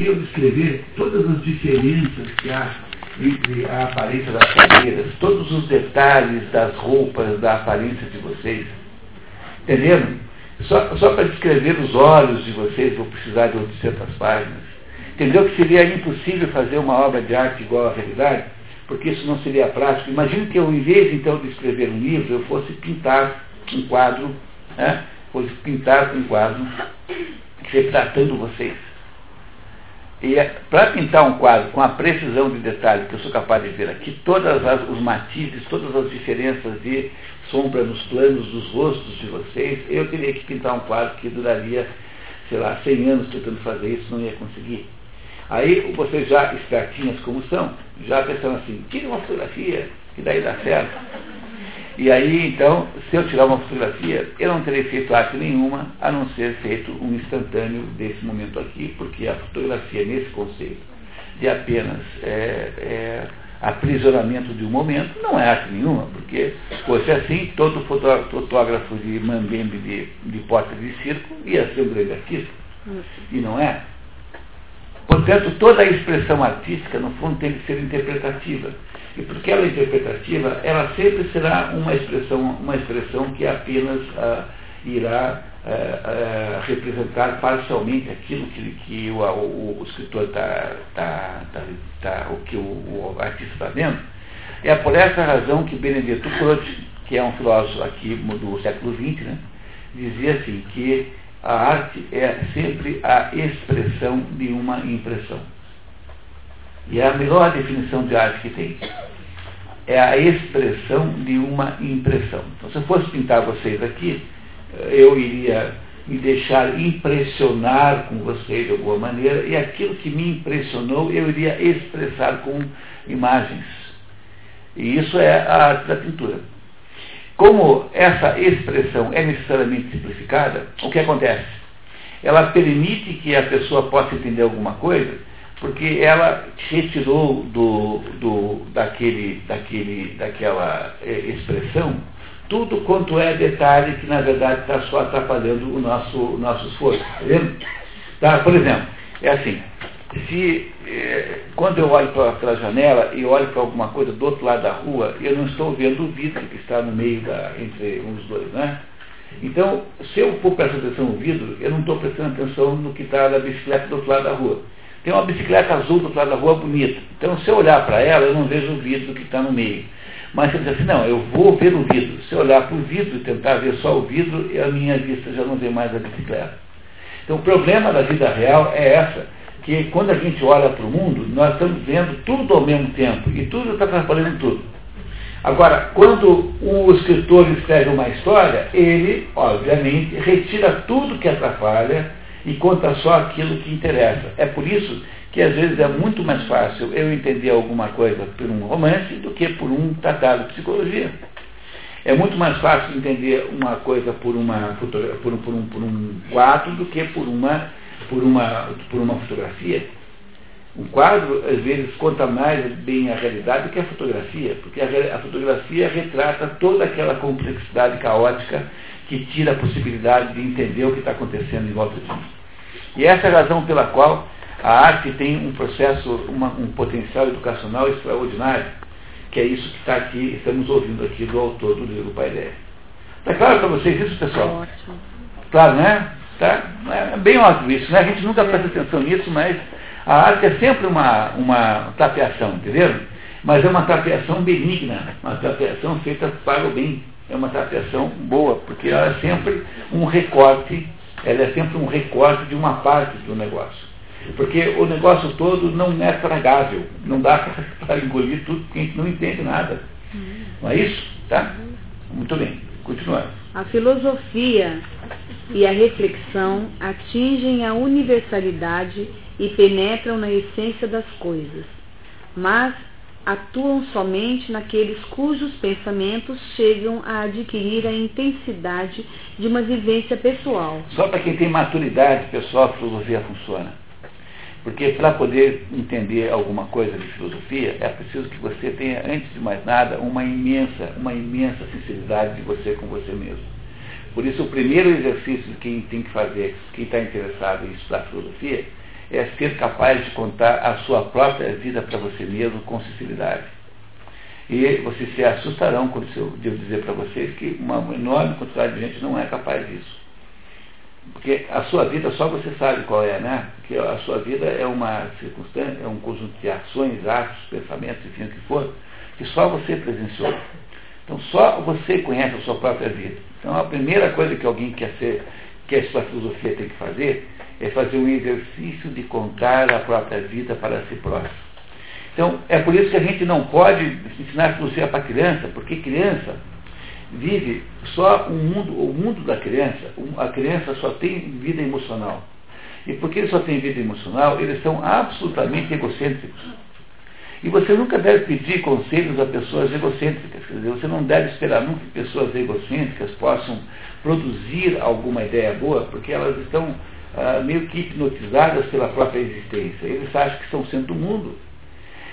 Eu descrever todas as diferenças que há entre a aparência das cadeiras, todos os detalhes das roupas, da aparência de vocês. Entendendo? Só, só para descrever os olhos de vocês, vou precisar de 800 páginas. Entendeu que seria impossível fazer uma obra de arte igual à realidade? Porque isso não seria prático. Imagine que eu, em vez então de escrever um livro, eu fosse pintar um quadro, né? fosse pintar um quadro retratando vocês. E é, para pintar um quadro com a precisão de detalhe que eu sou capaz de ver aqui, todos os matizes, todas as diferenças de sombra nos planos dos rostos de vocês, eu teria que pintar um quadro que duraria, sei lá, 100 anos tentando fazer isso, não ia conseguir. Aí vocês já espertinhas como são, já pensando assim, tira uma fotografia, que daí dá certo. E aí, então, se eu tirar uma fotografia, eu não terei feito arte nenhuma, a não ser feito um instantâneo desse momento aqui, porque a fotografia, nesse conceito de apenas é, é, aprisionamento de um momento, não é arte nenhuma, porque, fosse assim, todo fotógrafo de mambembe de, de porta de circo ia ser um grande artista. E não é. Portanto, toda a expressão artística, no fundo, tem que ser interpretativa. E porque ela é interpretativa, ela sempre será uma expressão, uma expressão que apenas ah, irá ah, ah, representar parcialmente aquilo que, que o, o, o escritor está, tá, tá, tá, o que o, o artista está vendo. É por essa razão que Benedetto Croce, que é um filósofo aqui do século XX, né, dizia assim, que a arte é sempre a expressão de uma impressão. E é a melhor definição de arte que tem. É a expressão de uma impressão. Então, se eu fosse pintar vocês aqui, eu iria me deixar impressionar com vocês de alguma maneira, e aquilo que me impressionou eu iria expressar com imagens. E isso é a arte da pintura. Como essa expressão é necessariamente simplificada, o que acontece? Ela permite que a pessoa possa entender alguma coisa, porque ela retirou do, do, daquele, daquele, daquela é, expressão tudo quanto é detalhe que na verdade está só atrapalhando o nosso, o nosso esforço. Tá? Tá, por exemplo, é assim, se eh, quando eu olho para a janela e olho para alguma coisa do outro lado da rua, eu não estou vendo o vidro que está no meio da, entre uns dois, né? Então, se eu for prestar atenção no vidro, eu não estou prestando atenção no que está na bicicleta do outro lado da rua. Tem uma bicicleta azul do lado da rua bonita. Então, se eu olhar para ela, eu não vejo o vidro que está no meio. Mas se eu dizer assim, não, eu vou ver o vidro. Se eu olhar para o vidro e tentar ver só o vidro, a minha vista já não vê mais a bicicleta. Então, o problema da vida real é essa que quando a gente olha para o mundo, nós estamos vendo tudo ao mesmo tempo e tudo está atrapalhando tudo. Agora, quando o escritor escreve uma história, ele, obviamente, retira tudo que atrapalha e conta só aquilo que interessa. É por isso que às vezes é muito mais fácil eu entender alguma coisa por um romance do que por um tratado de psicologia. É muito mais fácil entender uma coisa por, uma, por, um, por, um, por um quadro do que por uma por uma, por uma fotografia. Um quadro, às vezes, conta mais bem a realidade do que a fotografia, porque a, a fotografia retrata toda aquela complexidade caótica que tira a possibilidade de entender o que está acontecendo em volta de mim. E essa é a razão pela qual a arte tem um processo, uma, um potencial educacional extraordinário, que é isso que está aqui, estamos ouvindo aqui do autor do livro Pai Dele. Está claro para vocês isso, pessoal? Ótimo. Claro, né? Tá? É bem óbvio isso, né? A gente nunca presta atenção nisso, mas a arte é sempre uma, uma tapeação, entendeu? Mas é uma tapeação benigna, uma tapeação feita para o bem. É uma tapeação boa, porque ela é sempre um recorte, ela é sempre um recorte de uma parte do negócio. Porque o negócio todo não é tragável, não dá para engolir tudo, porque a gente não entende nada. Não é isso? Tá? Muito bem, continuando. A filosofia e a reflexão atingem a universalidade e penetram na essência das coisas, mas atuam somente naqueles cujos pensamentos chegam a adquirir a intensidade de uma vivência pessoal. Só para quem tem maturidade pessoal a filosofia funciona. Porque para poder entender alguma coisa de filosofia, é preciso que você tenha, antes de mais nada, uma imensa, uma imensa sinceridade de você com você mesmo. Por isso, o primeiro exercício que quem tem que fazer, quem está interessado em estudar filosofia, é ser capaz de contar a sua própria vida para você mesmo com sinceridade. E vocês se assustarão quando eu devo dizer para vocês que uma enorme quantidade de gente não é capaz disso. Porque a sua vida só você sabe qual é, né? Porque a sua vida é uma circunstância, é um conjunto de ações, atos, pensamentos, enfim, o que for, que só você presenciou. Então só você conhece a sua própria vida. Então a primeira coisa que alguém quer ser, que a sua filosofia tem que fazer, é fazer um exercício de contar a própria vida para si próprio. Então é por isso que a gente não pode ensinar filosofia para criança, porque criança vive só um mundo, o mundo da criança, a criança só tem vida emocional. E porque eles só têm vida emocional, eles são absolutamente egocêntricos. E você nunca deve pedir conselhos a pessoas egocêntricas. Quer dizer, você não deve esperar nunca que pessoas egocêntricas possam produzir alguma ideia boa, porque elas estão ah, meio que hipnotizadas pela própria existência. Eles acham que estão sendo do mundo.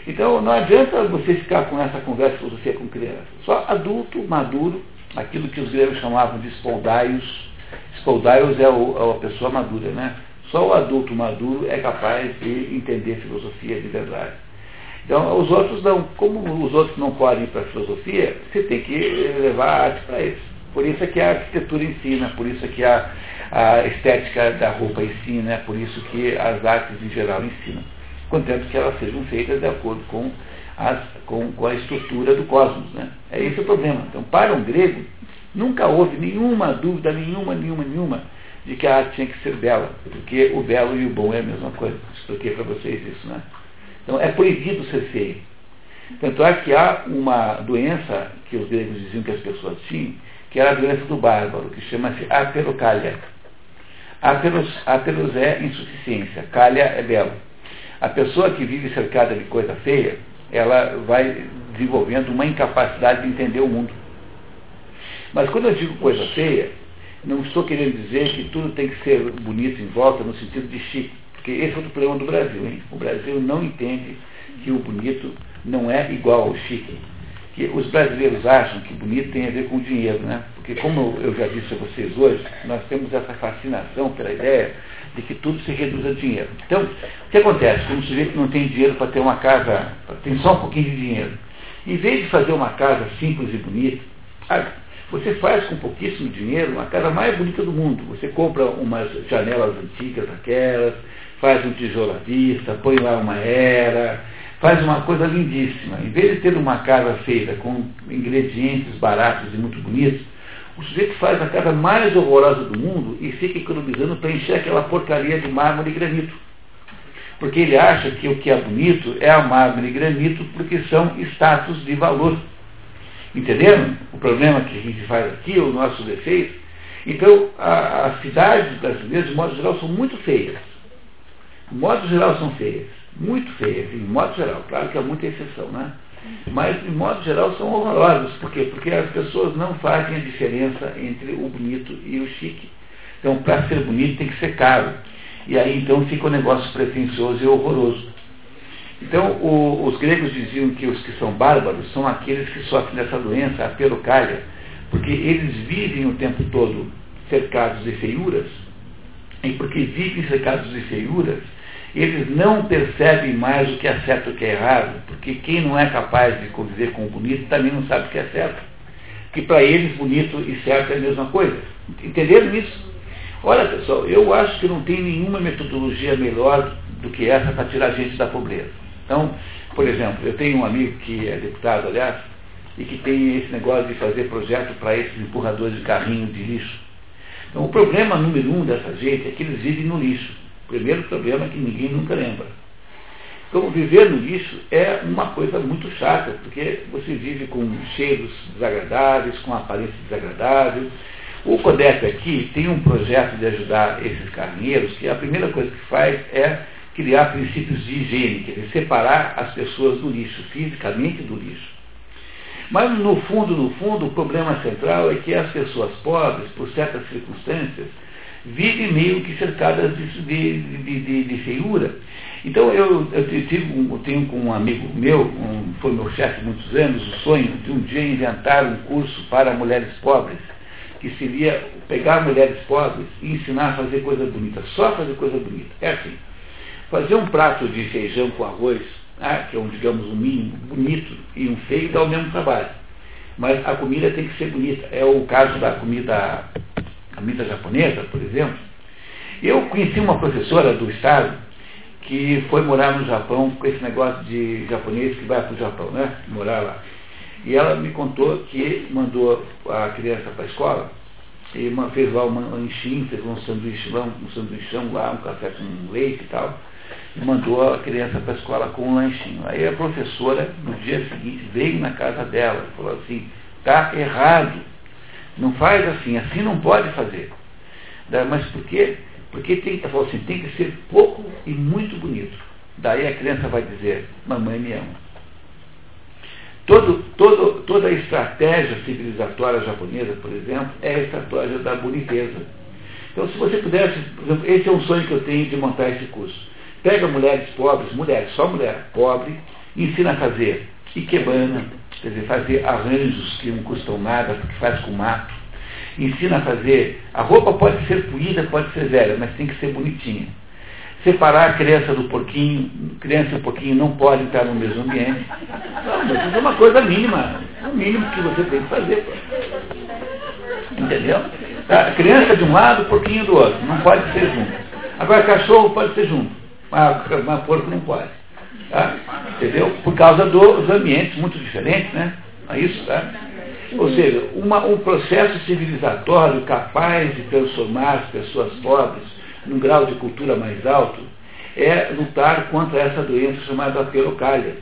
Então não adianta você ficar com essa conversa você com criança. Só adulto, maduro, aquilo que os gregos chamavam de spoldaios. Spoldaios é, o, é a pessoa madura, né? Só o adulto maduro é capaz de entender filosofia de verdade. Então, os outros não. Como os outros não podem ir para a filosofia, você tem que levar a arte para eles. Por isso é que a arquitetura ensina, por isso é que a, a estética da roupa ensina, por isso que as artes em geral ensinam contanto que elas sejam feitas de acordo com, as, com, com a estrutura do cosmos. Né? É esse o problema. Então, para um grego, nunca houve nenhuma dúvida, nenhuma, nenhuma, nenhuma, de que a arte tinha que ser bela, porque o belo e o bom é a mesma coisa. Expliquei para vocês isso, né? Então, é proibido ser feio. Tanto é que há uma doença que os gregos diziam que as pessoas tinham, que era a doença do bárbaro, que chama-se aterocalha. Ateros é insuficiência, calha é belo. A pessoa que vive cercada de coisa feia, ela vai desenvolvendo uma incapacidade de entender o mundo. Mas quando eu digo coisa feia, não estou querendo dizer que tudo tem que ser bonito em volta no sentido de chique, porque esse é outro problema do Brasil. Hein? O Brasil não entende que o bonito não é igual ao chique. Que os brasileiros acham que bonito tem a ver com dinheiro, né? Porque como eu já disse a vocês hoje, nós temos essa fascinação pela ideia de que tudo se reduz a dinheiro. Então, o que acontece? Quando o sujeito não tem dinheiro para ter uma casa, tem só um pouquinho de dinheiro. Em vez de fazer uma casa simples e bonita, você faz com pouquíssimo dinheiro uma casa mais bonita do mundo. Você compra umas janelas antigas daquelas, faz um tijolo à vista, põe lá uma era, faz uma coisa lindíssima. Em vez de ter uma casa feita com ingredientes baratos e muito bonitos, o sujeito faz a casa mais horrorosa do mundo e fica economizando para encher aquela porcaria de mármore e granito. Porque ele acha que o que é bonito é a mármore e granito porque são status de valor. Entenderam o problema que a gente faz aqui, o nosso defeito? Então, as cidades brasileiras, de modo geral, são muito feias. De modo geral, são feias. Muito feias, em modo geral. Claro que há muita exceção, né? Mas, de modo geral, são horrorosos. Por quê? Porque as pessoas não fazem a diferença entre o bonito e o chique. Então, para ser bonito tem que ser caro. E aí, então, fica um negócio pretensioso e horroroso. Então, o, os gregos diziam que os que são bárbaros são aqueles que sofrem dessa doença, a perocalha, porque eles vivem o tempo todo cercados de feiuras, e porque vivem cercados de feiuras, eles não percebem mais o que é certo e o que é errado, porque quem não é capaz de conviver com o bonito também não sabe o que é certo. Que para eles bonito e certo é a mesma coisa. Entenderam isso? Olha pessoal, eu acho que não tem nenhuma metodologia melhor do que essa para tirar a gente da pobreza. Então, por exemplo, eu tenho um amigo que é deputado, aliás, e que tem esse negócio de fazer projeto para esses empurradores de carrinho de lixo. Então, o problema número um dessa gente é que eles vivem no lixo. Primeiro problema é que ninguém nunca lembra. Então, viver no lixo é uma coisa muito chata, porque você vive com cheiros desagradáveis, com aparência desagradável. O CODEP aqui tem um projeto de ajudar esses carneiros, que a primeira coisa que faz é criar princípios de higiene, quer dizer, separar as pessoas do lixo, fisicamente do lixo. Mas, no fundo, no fundo, o problema central é que as pessoas pobres, por certas circunstâncias, vive meio que cercadas de, de, de, de feiura. Então eu, eu, tive um, tenho com um amigo meu, um, foi meu chefe muitos anos, o sonho de um dia inventar um curso para mulheres pobres, que seria pegar mulheres pobres e ensinar a fazer coisa bonita, só fazer coisa bonita. É assim. Fazer um prato de feijão com arroz, ah, que é um, digamos, um mínimo bonito e um feio, dá o mesmo trabalho. Mas a comida tem que ser bonita. É o caso da comida, comida japonesa, por exemplo. Eu conheci uma professora do Estado que foi morar no Japão com esse negócio de japonês que vai para o Japão, né? Morar lá. E ela me contou que mandou a criança para a escola e uma, fez lá um lanchinho, fez um sanduíche lá, um lá, um café com leite e tal, e mandou a criança para a escola com um lanchinho. Aí a professora, no dia seguinte, veio na casa dela e falou assim, tá errado, não faz assim, assim não pode fazer. Mas por quê? Porque tem, assim, tem que ser pouco e muito bonito. Daí a criança vai dizer, mamãe me ama. Todo, todo, toda a estratégia civilizatória japonesa, por exemplo, é a estratégia da boniteza. Então, se você pudesse, por exemplo, esse é um sonho que eu tenho de montar esse curso. Pega mulheres pobres, mulheres, só mulher pobre, ensina a fazer ikebana, quer dizer, fazer arranjos que não custam nada, que faz com mato. Ensina a fazer. A roupa pode ser poída, pode ser velha, mas tem que ser bonitinha separar a criança do porquinho, criança e porquinho não podem estar no mesmo ambiente. Não, mas isso é uma coisa mínima, é o mínimo que você tem que fazer. Entendeu? A criança de um lado, porquinho do outro, não pode ser junto. Agora cachorro pode ser junto, mas, mas porco não pode. Tá? Entendeu? Por causa dos ambientes muito diferentes, né? É isso, tá? Ou seja, uma, um processo civilizatório capaz de transformar as pessoas pobres num grau de cultura mais alto, é lutar contra essa doença chamada aterocalha,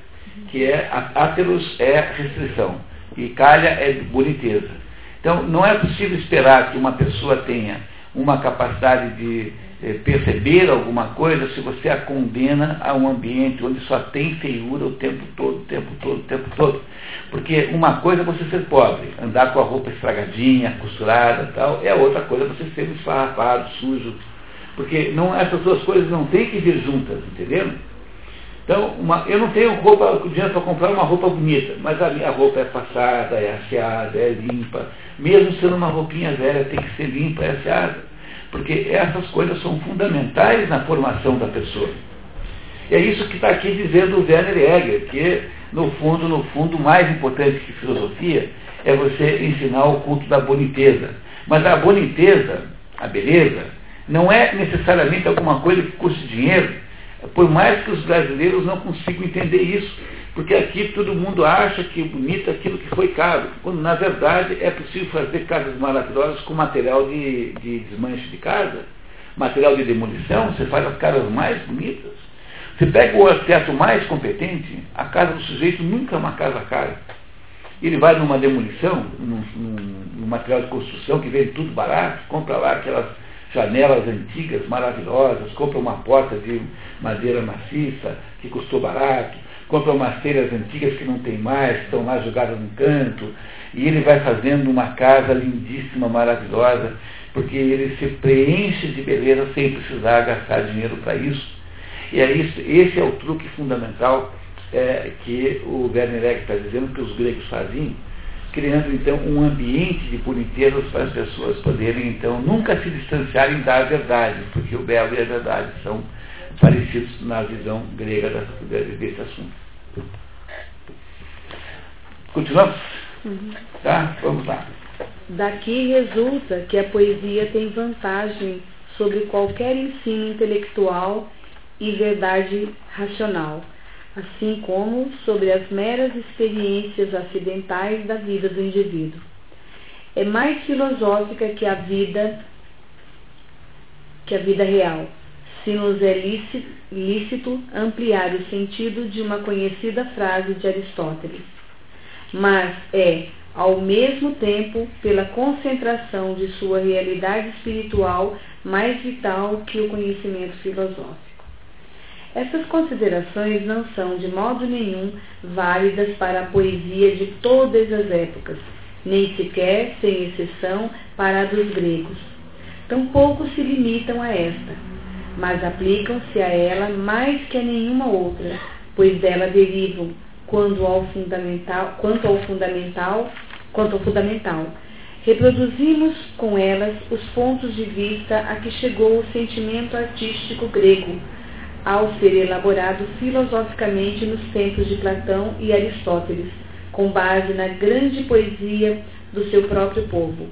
que é, ateros é restrição e calha é boniteza. Então, não é possível esperar que uma pessoa tenha uma capacidade de perceber alguma coisa se você a condena a um ambiente onde só tem feiura o tempo todo, o tempo todo, o tempo todo. Porque uma coisa é você ser pobre, andar com a roupa estragadinha, costurada tal, é outra coisa você ser esfarrapado, sujo, porque não, essas duas coisas não têm que vir juntas, entendeu? Então, uma, eu não tenho roupa, dinheiro para comprar uma roupa bonita, mas a minha roupa é passada, é asseada, é limpa. Mesmo sendo uma roupinha velha, tem que ser limpa, é asseada. Porque essas coisas são fundamentais na formação da pessoa. E é isso que está aqui dizendo o Werner Egger, que no fundo, no fundo, mais importante que filosofia é você ensinar o culto da boniteza. Mas a boniteza, a beleza, não é necessariamente alguma coisa que custe dinheiro, por mais que os brasileiros não consigam entender isso, porque aqui todo mundo acha que bonito aquilo que foi caro, quando na verdade é possível fazer casas maravilhosas com material de, de desmanche de casa, material de demolição, você faz as casas mais bonitas. Você pega o arquiteto mais competente, a casa do sujeito nunca é uma casa cara. Ele vai numa demolição, num, num, num material de construção que vende tudo barato, compra lá aquelas janelas antigas maravilhosas, compra uma porta de madeira maciça que custou barato, compra umas telhas antigas que não tem mais, que estão lá jogadas no canto, e ele vai fazendo uma casa lindíssima, maravilhosa, porque ele se preenche de beleza sem precisar gastar dinheiro para isso. E é isso, esse é o truque fundamental é, que o Werner Egg está dizendo que os gregos faziam, criando então um ambiente de bonitezas para as pessoas poderem então nunca se distanciarem da verdade, porque o belo e a verdade são parecidos na visão grega desse assunto. Continuamos? Uhum. Tá? Vamos lá. Daqui resulta que a poesia tem vantagem sobre qualquer ensino intelectual e verdade racional assim como sobre as meras experiências acidentais da vida do indivíduo. É mais filosófica que a vida que a vida real, se nos é lícito, ampliar o sentido de uma conhecida frase de Aristóteles. Mas é, ao mesmo tempo, pela concentração de sua realidade espiritual mais vital que o conhecimento filosófico. Essas considerações não são de modo nenhum válidas para a poesia de todas as épocas, nem sequer, sem exceção, para a dos gregos. Tampouco se limitam a esta, mas aplicam-se a ela mais que a nenhuma outra, pois dela derivam quanto ao fundamental, quanto ao fundamental, quanto ao fundamental. Reproduzimos com elas os pontos de vista a que chegou o sentimento artístico grego ao ser elaborado filosoficamente nos tempos de Platão e Aristóteles, com base na grande poesia do seu próprio povo.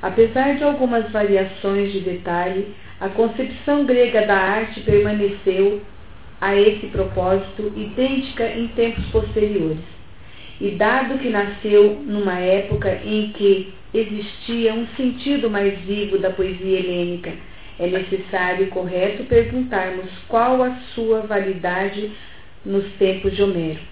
Apesar de algumas variações de detalhe, a concepção grega da arte permaneceu a esse propósito idêntica em tempos posteriores. E dado que nasceu numa época em que existia um sentido mais vivo da poesia helênica, é necessário e correto perguntarmos qual a sua validade nos tempos de Homero.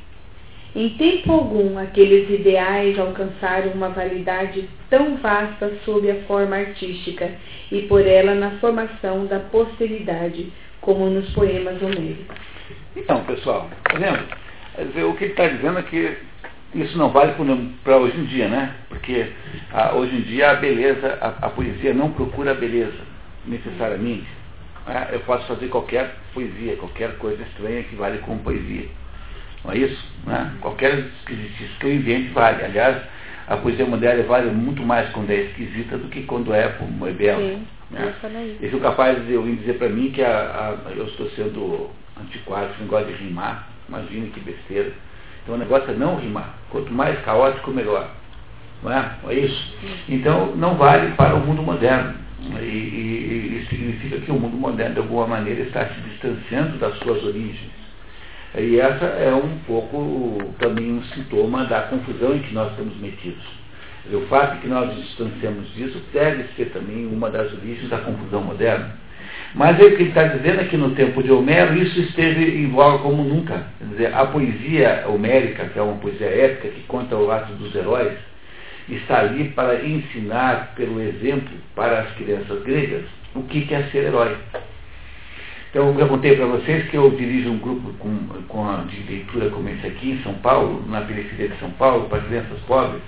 Em tempo algum, aqueles ideais alcançaram uma validade tão vasta sob a forma artística e por ela na formação da posteridade, como nos poemas homéricos. Então, pessoal, tá vendo? O que ele está dizendo é que isso não vale para hoje em dia, né? Porque a, hoje em dia a beleza, a, a, poesia não procura a beleza, necessariamente. Né? Eu posso fazer qualquer poesia, qualquer coisa estranha que vale como poesia. Não é isso? Né? Qualquer esquisitice que eu invente vale. Aliás, a poesia moderna vale muito mais quando é esquisita do que quando é, é bela. Sim, né? Eles são capazes de ouvir dizer para mim que a, a, eu estou sendo antiquário, que não gosta de rimar. Imagina que besteira. Então o negócio é não rimar. Quanto mais caótico, melhor. Não é? é isso? Então não vale para o mundo moderno. E, e, e significa que o mundo moderno, de alguma maneira, está se distanciando das suas origens. E essa é um pouco também um sintoma da confusão em que nós estamos metidos. O fato de que nós nos distanciamos disso deve ser também uma das origens da confusão moderna. Mas o que ele está dizendo é que no tempo de Homero isso esteve em voga como nunca. Quer dizer, a poesia homérica, que é uma poesia épica que conta o ato dos heróis, está ali para ensinar pelo exemplo para as crianças gregas o que é ser herói. Então, eu contei para vocês que eu dirijo um grupo com, com a, de leitura como esse aqui em São Paulo, na periferia de São Paulo, para crianças pobres.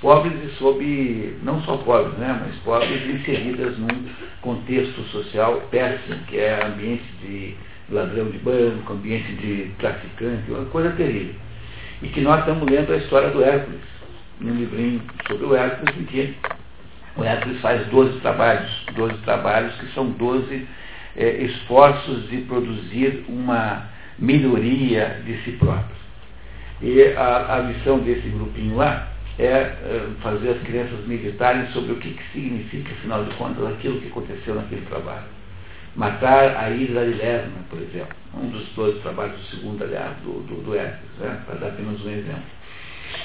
Pobres e sob, não só pobres, né, mas pobres inseridas num contexto social péssimo, que é ambiente de ladrão de banco, ambiente de traficante, uma coisa terrível. E que nós estamos lendo a história do Hércules, num livrinho sobre o Hércules, em que o Hércules faz 12 trabalhos, 12 trabalhos que são 12 é, esforços de produzir uma melhoria de si próprio. E a, a missão desse grupinho lá é, é fazer as crianças meditarem sobre o que, que significa, afinal de contas, aquilo que aconteceu naquele trabalho. Matar a Hidra de Lerna, por exemplo, um dos dois trabalhos do segundo, aliás, do, do, do Hércules, né, para dar apenas um exemplo.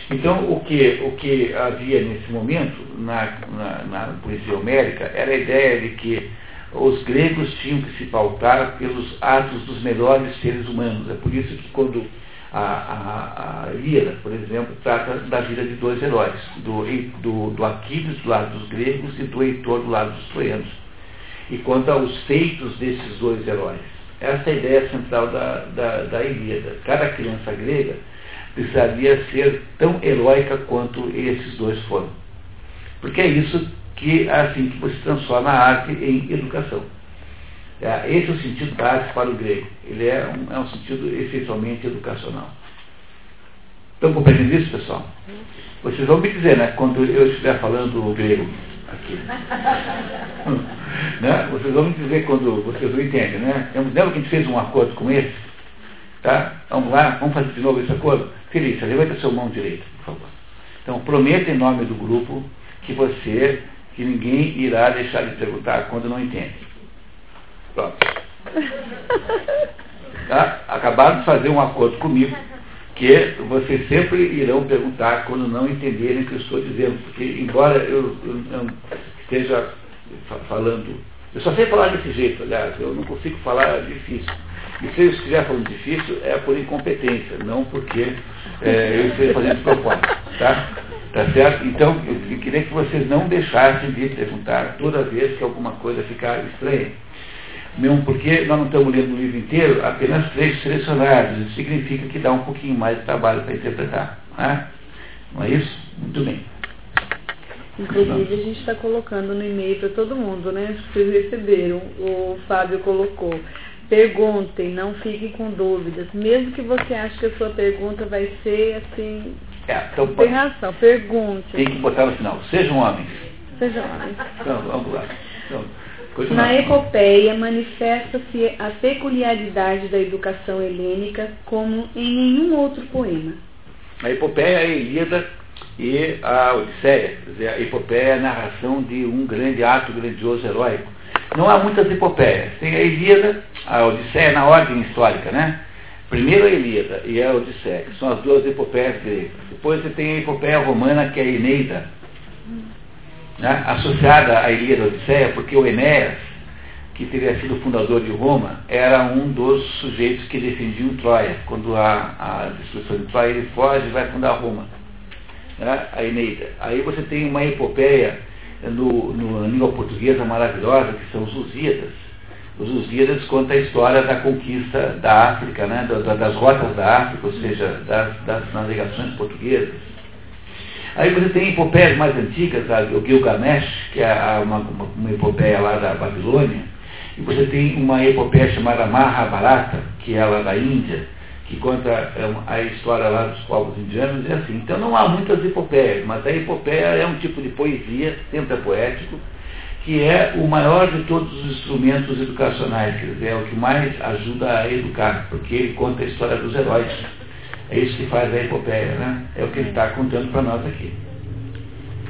Então, o que, o que havia nesse momento na, na, na poesia homérica era a ideia de que os gregos tinham que se pautar pelos atos dos melhores seres humanos. É por isso que quando a, a, a Ilíada, por exemplo, trata da vida de dois heróis, do, do, do Aquiles do lado dos gregos e do Heitor do lado dos troianos. E quanto aos feitos desses dois heróis. Essa é a ideia central da, da, da Ilíada. Cada criança grega precisaria ser tão heróica quanto esses dois foram. Porque é isso que é assim que você transforma a arte em educação. É, esse é o sentido da arte para o grego. Ele é um, é um sentido essencialmente educacional. Estão compreendendo isso, pessoal? Vocês vão me dizer, né, quando eu estiver falando grego aqui. né? Vocês vão me dizer quando vocês não entendem, né? Lembra que a gente fez um acordo com esse? Tá? Vamos lá, vamos fazer de novo esse acordo? Felícia, levanta sua mão direita, por favor. Então, prometa em nome do grupo que você que ninguém irá deixar de perguntar quando não entende. Pronto. Tá? Acabaram de fazer um acordo comigo que vocês sempre irão perguntar quando não entenderem o que eu estou dizendo, porque embora eu, eu, eu esteja falando, eu só sei falar desse jeito, aliás, eu não consigo falar difícil. E se eu estiver falando difícil, é por incompetência, não porque é, eu esteja fazendo propósito. Tá? Tá certo? Então, eu queria que vocês não deixassem de perguntar toda vez que alguma coisa ficar estranha. Mesmo porque nós não estamos lendo o livro inteiro, apenas trechos selecionados. Isso significa que dá um pouquinho mais de trabalho para interpretar. Não é? não é isso? Muito bem. Inclusive, a gente está colocando no e-mail para todo mundo, né? Vocês receberam. O Fábio colocou. Perguntem, não fiquem com dúvidas. Mesmo que você ache que a sua pergunta vai ser assim. É, então, tem razão, pergunte. Tem que botar no final. Sejam homens. Sejam homens. Então, vamos lá. Então, Na epopeia manifesta-se a peculiaridade da educação helênica como em nenhum outro poema. A epopeia é a Ilíada e a Odisseia. Quer dizer, a epopeia é a narração de um grande ato grandioso heróico. Não há muitas epopeias. Tem a Ilíada, a Odisseia na ordem histórica, né? Primeiro a Ilíada e a Odisseia, que são as duas epopeias gregas. Depois você tem a epopeia romana, que é a Eneida, né? associada à Ilíada e Odisseia, porque o Enéas, que teria sido fundador de Roma, era um dos sujeitos que defendiam Troia. Quando há a destruição de Troia, ele foge e vai fundar Roma. Né? A Eneida. Aí você tem uma epopeia no, no, na língua portuguesa maravilhosa, que são os Lusíadas. Os Lusíadas contam a história da conquista da África, né? das rotas da África, ou seja, das, das navegações portuguesas. Aí você tem epopeias mais antigas, o Gilgamesh, que é uma, uma, uma epopeia lá da Babilônia, e você tem uma epopeia chamada Mahabharata, que é lá da Índia, que conta é, a história lá dos povos indianos, e assim. Então não há muitas epopeias, mas a epopeia é um tipo de poesia, sempre é poético, que é o maior de todos os instrumentos educacionais, quer dizer, é o que mais ajuda a educar, porque ele conta a história dos heróis. É isso que faz a epopeia, né? É o que ele está contando para nós aqui.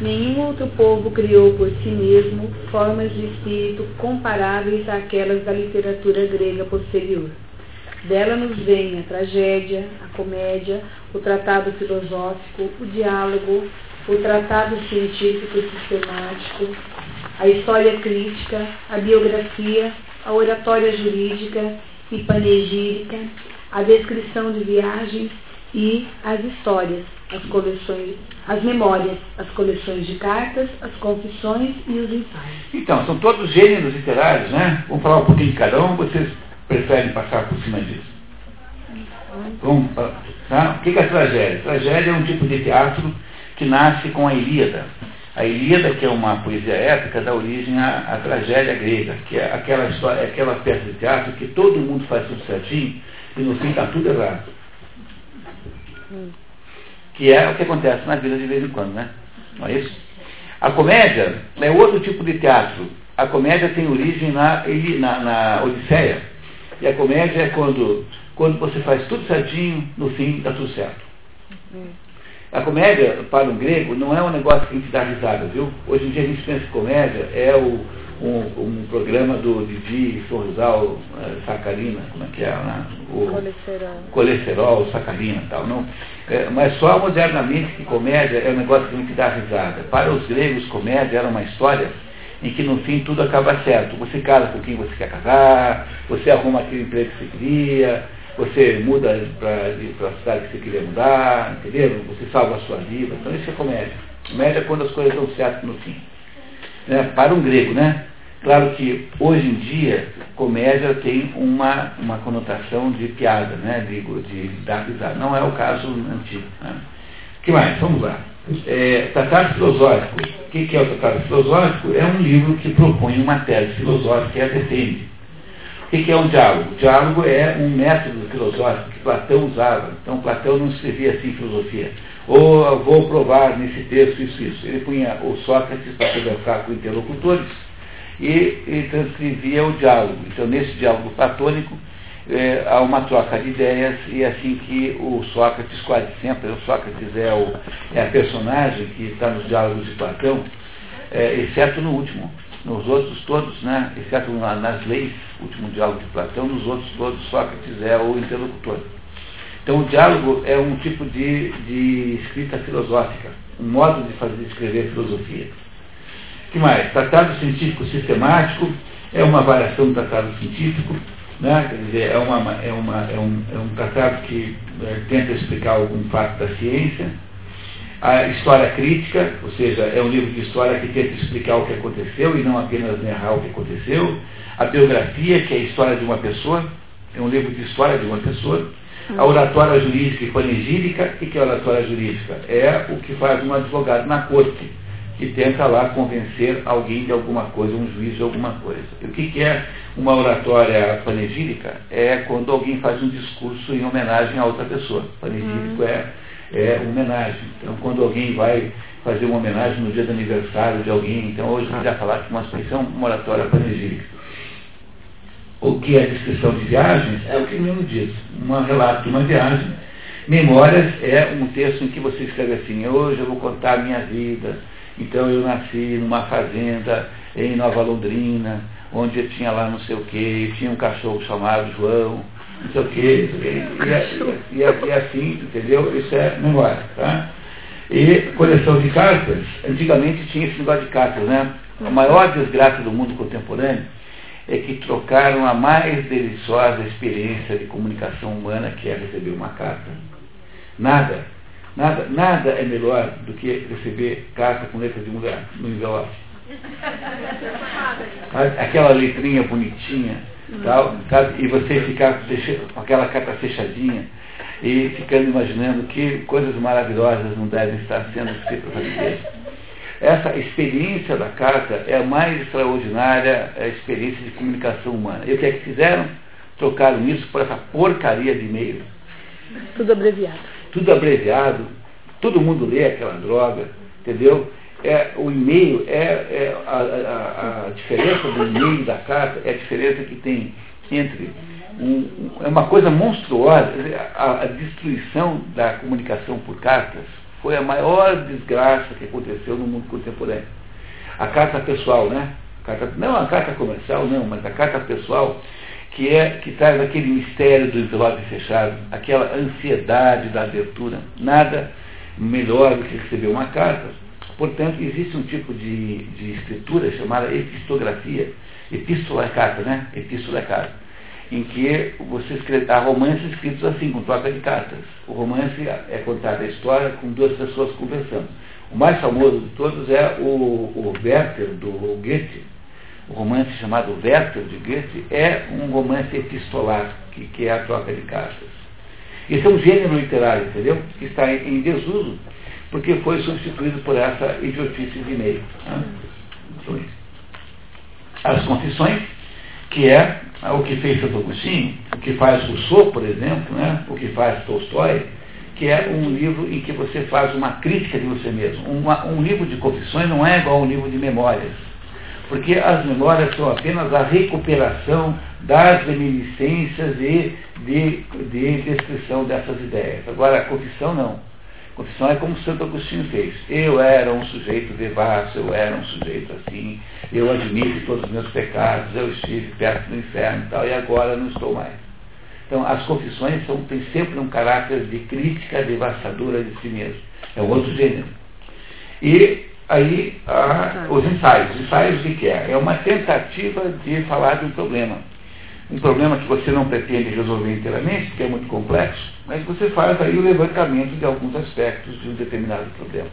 Nenhum outro povo criou por si mesmo formas de espírito comparáveis àquelas da literatura grega posterior. Dela nos vem a tragédia, a comédia, o tratado filosófico, o diálogo, o tratado científico sistemático, a história crítica, a biografia, a oratória jurídica e panegírica, a descrição de viagens e as histórias, as coleções, as memórias, as coleções de cartas, as confissões e os ensaios. Então, são todos gêneros literários, né? Vamos falar um pouquinho de cada um, vocês preferem passar por cima disso? Vamos, tá? O que é a tragédia? A tragédia é um tipo de teatro que nasce com a Ilíada. A Ilíada, que é uma poesia épica, dá origem à, à tragédia grega, que é aquela, história, aquela peça de teatro que todo mundo faz tudo certinho e no fim está tudo errado. Que é o que acontece na vida de vez em quando, né? Não é isso? A comédia é outro tipo de teatro. A comédia tem origem na, na, na Odisseia. E a comédia é quando, quando você faz tudo certinho, no fim dá tudo certo. A comédia, para um grego, não é um negócio que a gente dá risada, viu? Hoje em dia a gente pensa que comédia é o, um, um programa do Didi Sorrisal é, Sacarina, como é que é? Né? O colesterol. colesterol, sacarina e tal. Não, é, mas só modernamente que comédia é um negócio que a gente dá risada. Para os gregos, comédia era uma história em que no fim tudo acaba certo. Você casa com quem você quer casar, você arruma aquele emprego que você queria, você muda para a cidade que você queria mudar, entendeu? Você salva a sua vida. Então isso é comédia. Comédia é quando as coisas dão certo no fim. Né? Para um grego, né? Claro que hoje em dia comédia tem uma, uma conotação de piada, né? de, de dar risada. Não é o caso antigo. Né? que mais? Vamos lá. É, tratado filosófico. O que, é o tratado filosófico? É um livro que propõe uma tese filosófica e a defende. O que, é um diálogo? O diálogo é um método filosófico que Platão usava. Então Platão não escrevia assim filosofia. Ou vou provar nesse texto isso, isso. Ele punha o Sócrates para conversar com interlocutores e, e transcrevia o diálogo. Então nesse diálogo platônico é, há uma troca de ideias e é assim que o Sócrates quase sempre, o Sócrates é, o, é a personagem que está nos diálogos de Platão, é, exceto no último. Nos outros todos, né, exceto nas leis, último diálogo de Platão, nos outros todos Sócrates é o interlocutor. Então o diálogo é um tipo de, de escrita filosófica, um modo de fazer escrever filosofia. que mais? Tratado científico sistemático é uma variação do tratado científico né? Quer dizer, é, uma, é, uma, é, um, é um tratado que é, tenta explicar algum fato da ciência. A história crítica, ou seja, é um livro de história que tenta explicar o que aconteceu e não apenas narrar o que aconteceu. A biografia, que é a história de uma pessoa, é um livro de história de uma pessoa. A oratória jurídica e panegírica, o que é a oratória jurídica? É o que faz um advogado na corte que tenta lá convencer alguém de alguma coisa, um juiz de alguma coisa. E o que, é uma oratória panegírica? É quando alguém faz um discurso em homenagem a outra pessoa. Panegírico uhum. é, é homenagem. Então, quando alguém vai fazer uma homenagem no dia do aniversário de alguém, então hoje a gente vai falar de uma expressão moratória panegírica. O que é a descrição de viagens é o que mesmo diz, um relato de uma viagem. Memórias é um texto em que você escreve assim, hoje eu vou contar a minha vida, então eu nasci numa fazenda em Nova Londrina, onde eu tinha lá não sei o que, tinha um cachorro chamado João, não sei o que, e, e, e, e assim, entendeu? Isso é memória, tá? E coleção de cartas, antigamente tinha esse negócio de cartas, né? A maior desgraça do mundo contemporâneo é que trocaram a mais deliciosa experiência de comunicação humana, que é receber uma carta. Nada, nada, nada é melhor do que receber carta com letra de mulher no envelope. Aquela letrinha bonitinha, tal, sabe? e você ficar com aquela carta fechadinha e ficando imaginando que coisas maravilhosas não devem estar sendo escritas ali Essa experiência da carta é a mais extraordinária a experiência de comunicação humana. E o que é que fizeram? Trocaram isso por essa porcaria de e-mail. Tudo abreviado. Tudo abreviado. Todo mundo lê aquela droga, entendeu? É, o e-mail é, é a, a, a, diferença do e-mail da carta é a diferença que tem entre um, é uma coisa monstruosa a, a, destruição da comunicação por cartas foi a maior desgraça que aconteceu no mundo contemporâneo. A carta pessoal né? Carta, não a carta comercial não mas a carta pessoal que é que traz aquele mistério do envelope fechado aquela ansiedade da abertura. Nada melhor do que receber uma carta Portanto, existe um tipo de, de escritura chamada epistografia, epístola carta, né? Epístola carta, em que você escreve, há romances escritos assim, com troca de cartas. O romance é contada a história com duas pessoas conversando. O mais famoso de todos é o, o Werther, do Goethe. O romance chamado Werther, de Goethe, é um romance epistolar, que, que é a troca de cartas. Esse é um gênero literário, entendeu? Que está em desuso porque foi substituído por essa idiotice de meio. Né? As confissões, que é o que fez Santo Agostinho, o que faz Rousseau, por exemplo, né? o que faz Tolstói, que é um livro em que você faz uma crítica de você mesmo. Uma, um livro de confissões não é igual a um livro de memórias, porque as memórias são apenas a recuperação das reminiscências e de, de descrição dessas ideias. Agora, a confissão não. Confissão é como Santo Agostinho fez. Eu era um sujeito devasso, eu era um sujeito assim, eu admito todos os meus pecados, eu estive perto do inferno e tal, e agora não estou mais. Então, as confissões são, têm sempre um caráter de crítica devastadora de si mesmo. É um outro gênero. E aí, a, os ensaios. Os ensaios de que é? É uma tentativa de falar de um problema um problema que você não pretende resolver inteiramente, porque é muito complexo, mas você faz aí o levantamento de alguns aspectos de um determinado problema.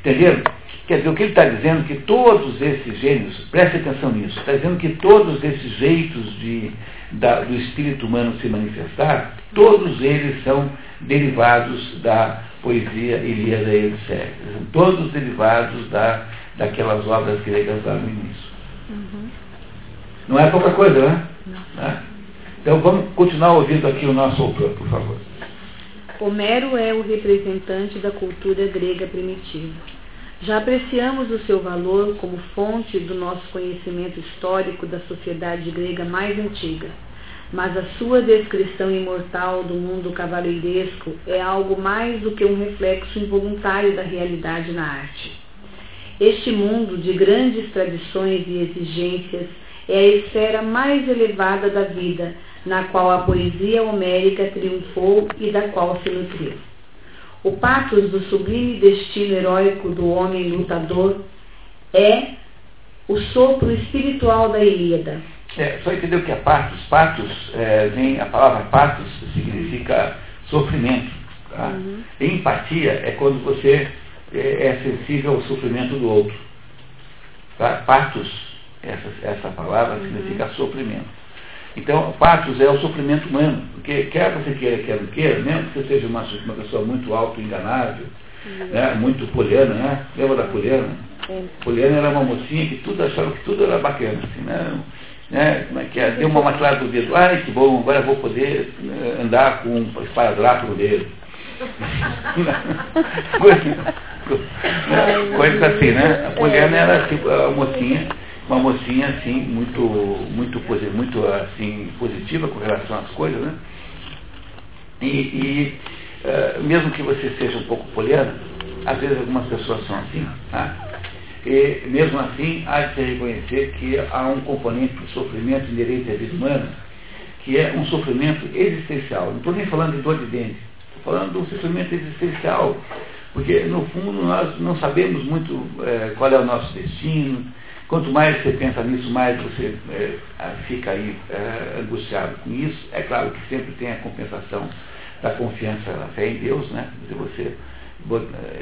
Entenderam? Quer dizer, o que ele está dizendo é que todos esses gênios, preste atenção nisso, está dizendo que todos esses jeitos de, da, do espírito humano se manifestar, todos eles são derivados da poesia Ilíada e Odisseia. São todos derivados da, daquelas obras gregas lá no início. Uhum. Não é pouca coisa, né? Né? Então vamos continuar ouvindo aqui o nosso autor, por favor. Homero é o representante da cultura grega primitiva. Já apreciamos o seu valor como fonte do nosso conhecimento histórico da sociedade grega mais antiga, mas a sua descrição imortal do mundo cavaleiresco é algo mais do que um reflexo involuntário da realidade na arte. Este mundo de grandes tradições e exigências é a esfera mais elevada da vida, na qual a poesia homérica triunfou e da qual se nutriu. O patos do sublime destino heróico do homem lutador é o sopro espiritual da Ilíada. É, só entendeu o que é patos? Patos, é, vem, a palavra patos significa sofrimento. Tá? Uhum. Empatia é quando você é, é sensível ao sofrimento do outro. Tá? Patos essa, essa palavra uhum. significa sofrimento. Então, patos é o sofrimento humano. Porque quer você queira, quer não queira, mesmo que você seja uma, uma pessoa muito auto-enganável, uhum. né, muito poliana, né? Lembra da poliana? Sim. Poliana era uma mocinha que tudo achava que tudo era bacana, assim, né? né? Como é que é? Deu uma maculada do dedo, ai que bom, agora eu vou poder eh, andar com um esparadrapo no dedo. Coisas assim, né? A Poliana era tipo, a mocinha, uma mocinha assim, muito, muito, muito assim, positiva com relação às coisas, né? E, e uh, mesmo que você seja um pouco poliana, às vezes algumas pessoas são assim, tá? E mesmo assim, há de se reconhecer que há um componente de sofrimento inerente à vida humana, que é um sofrimento existencial. Não estou nem falando de dor de dente, estou falando de um sofrimento existencial, porque no fundo nós não sabemos muito é, qual é o nosso destino. Quanto mais você pensa nisso, mais você é, fica aí é, angustiado com isso. É claro que sempre tem a compensação da confiança da fé em Deus, né? Dizer, você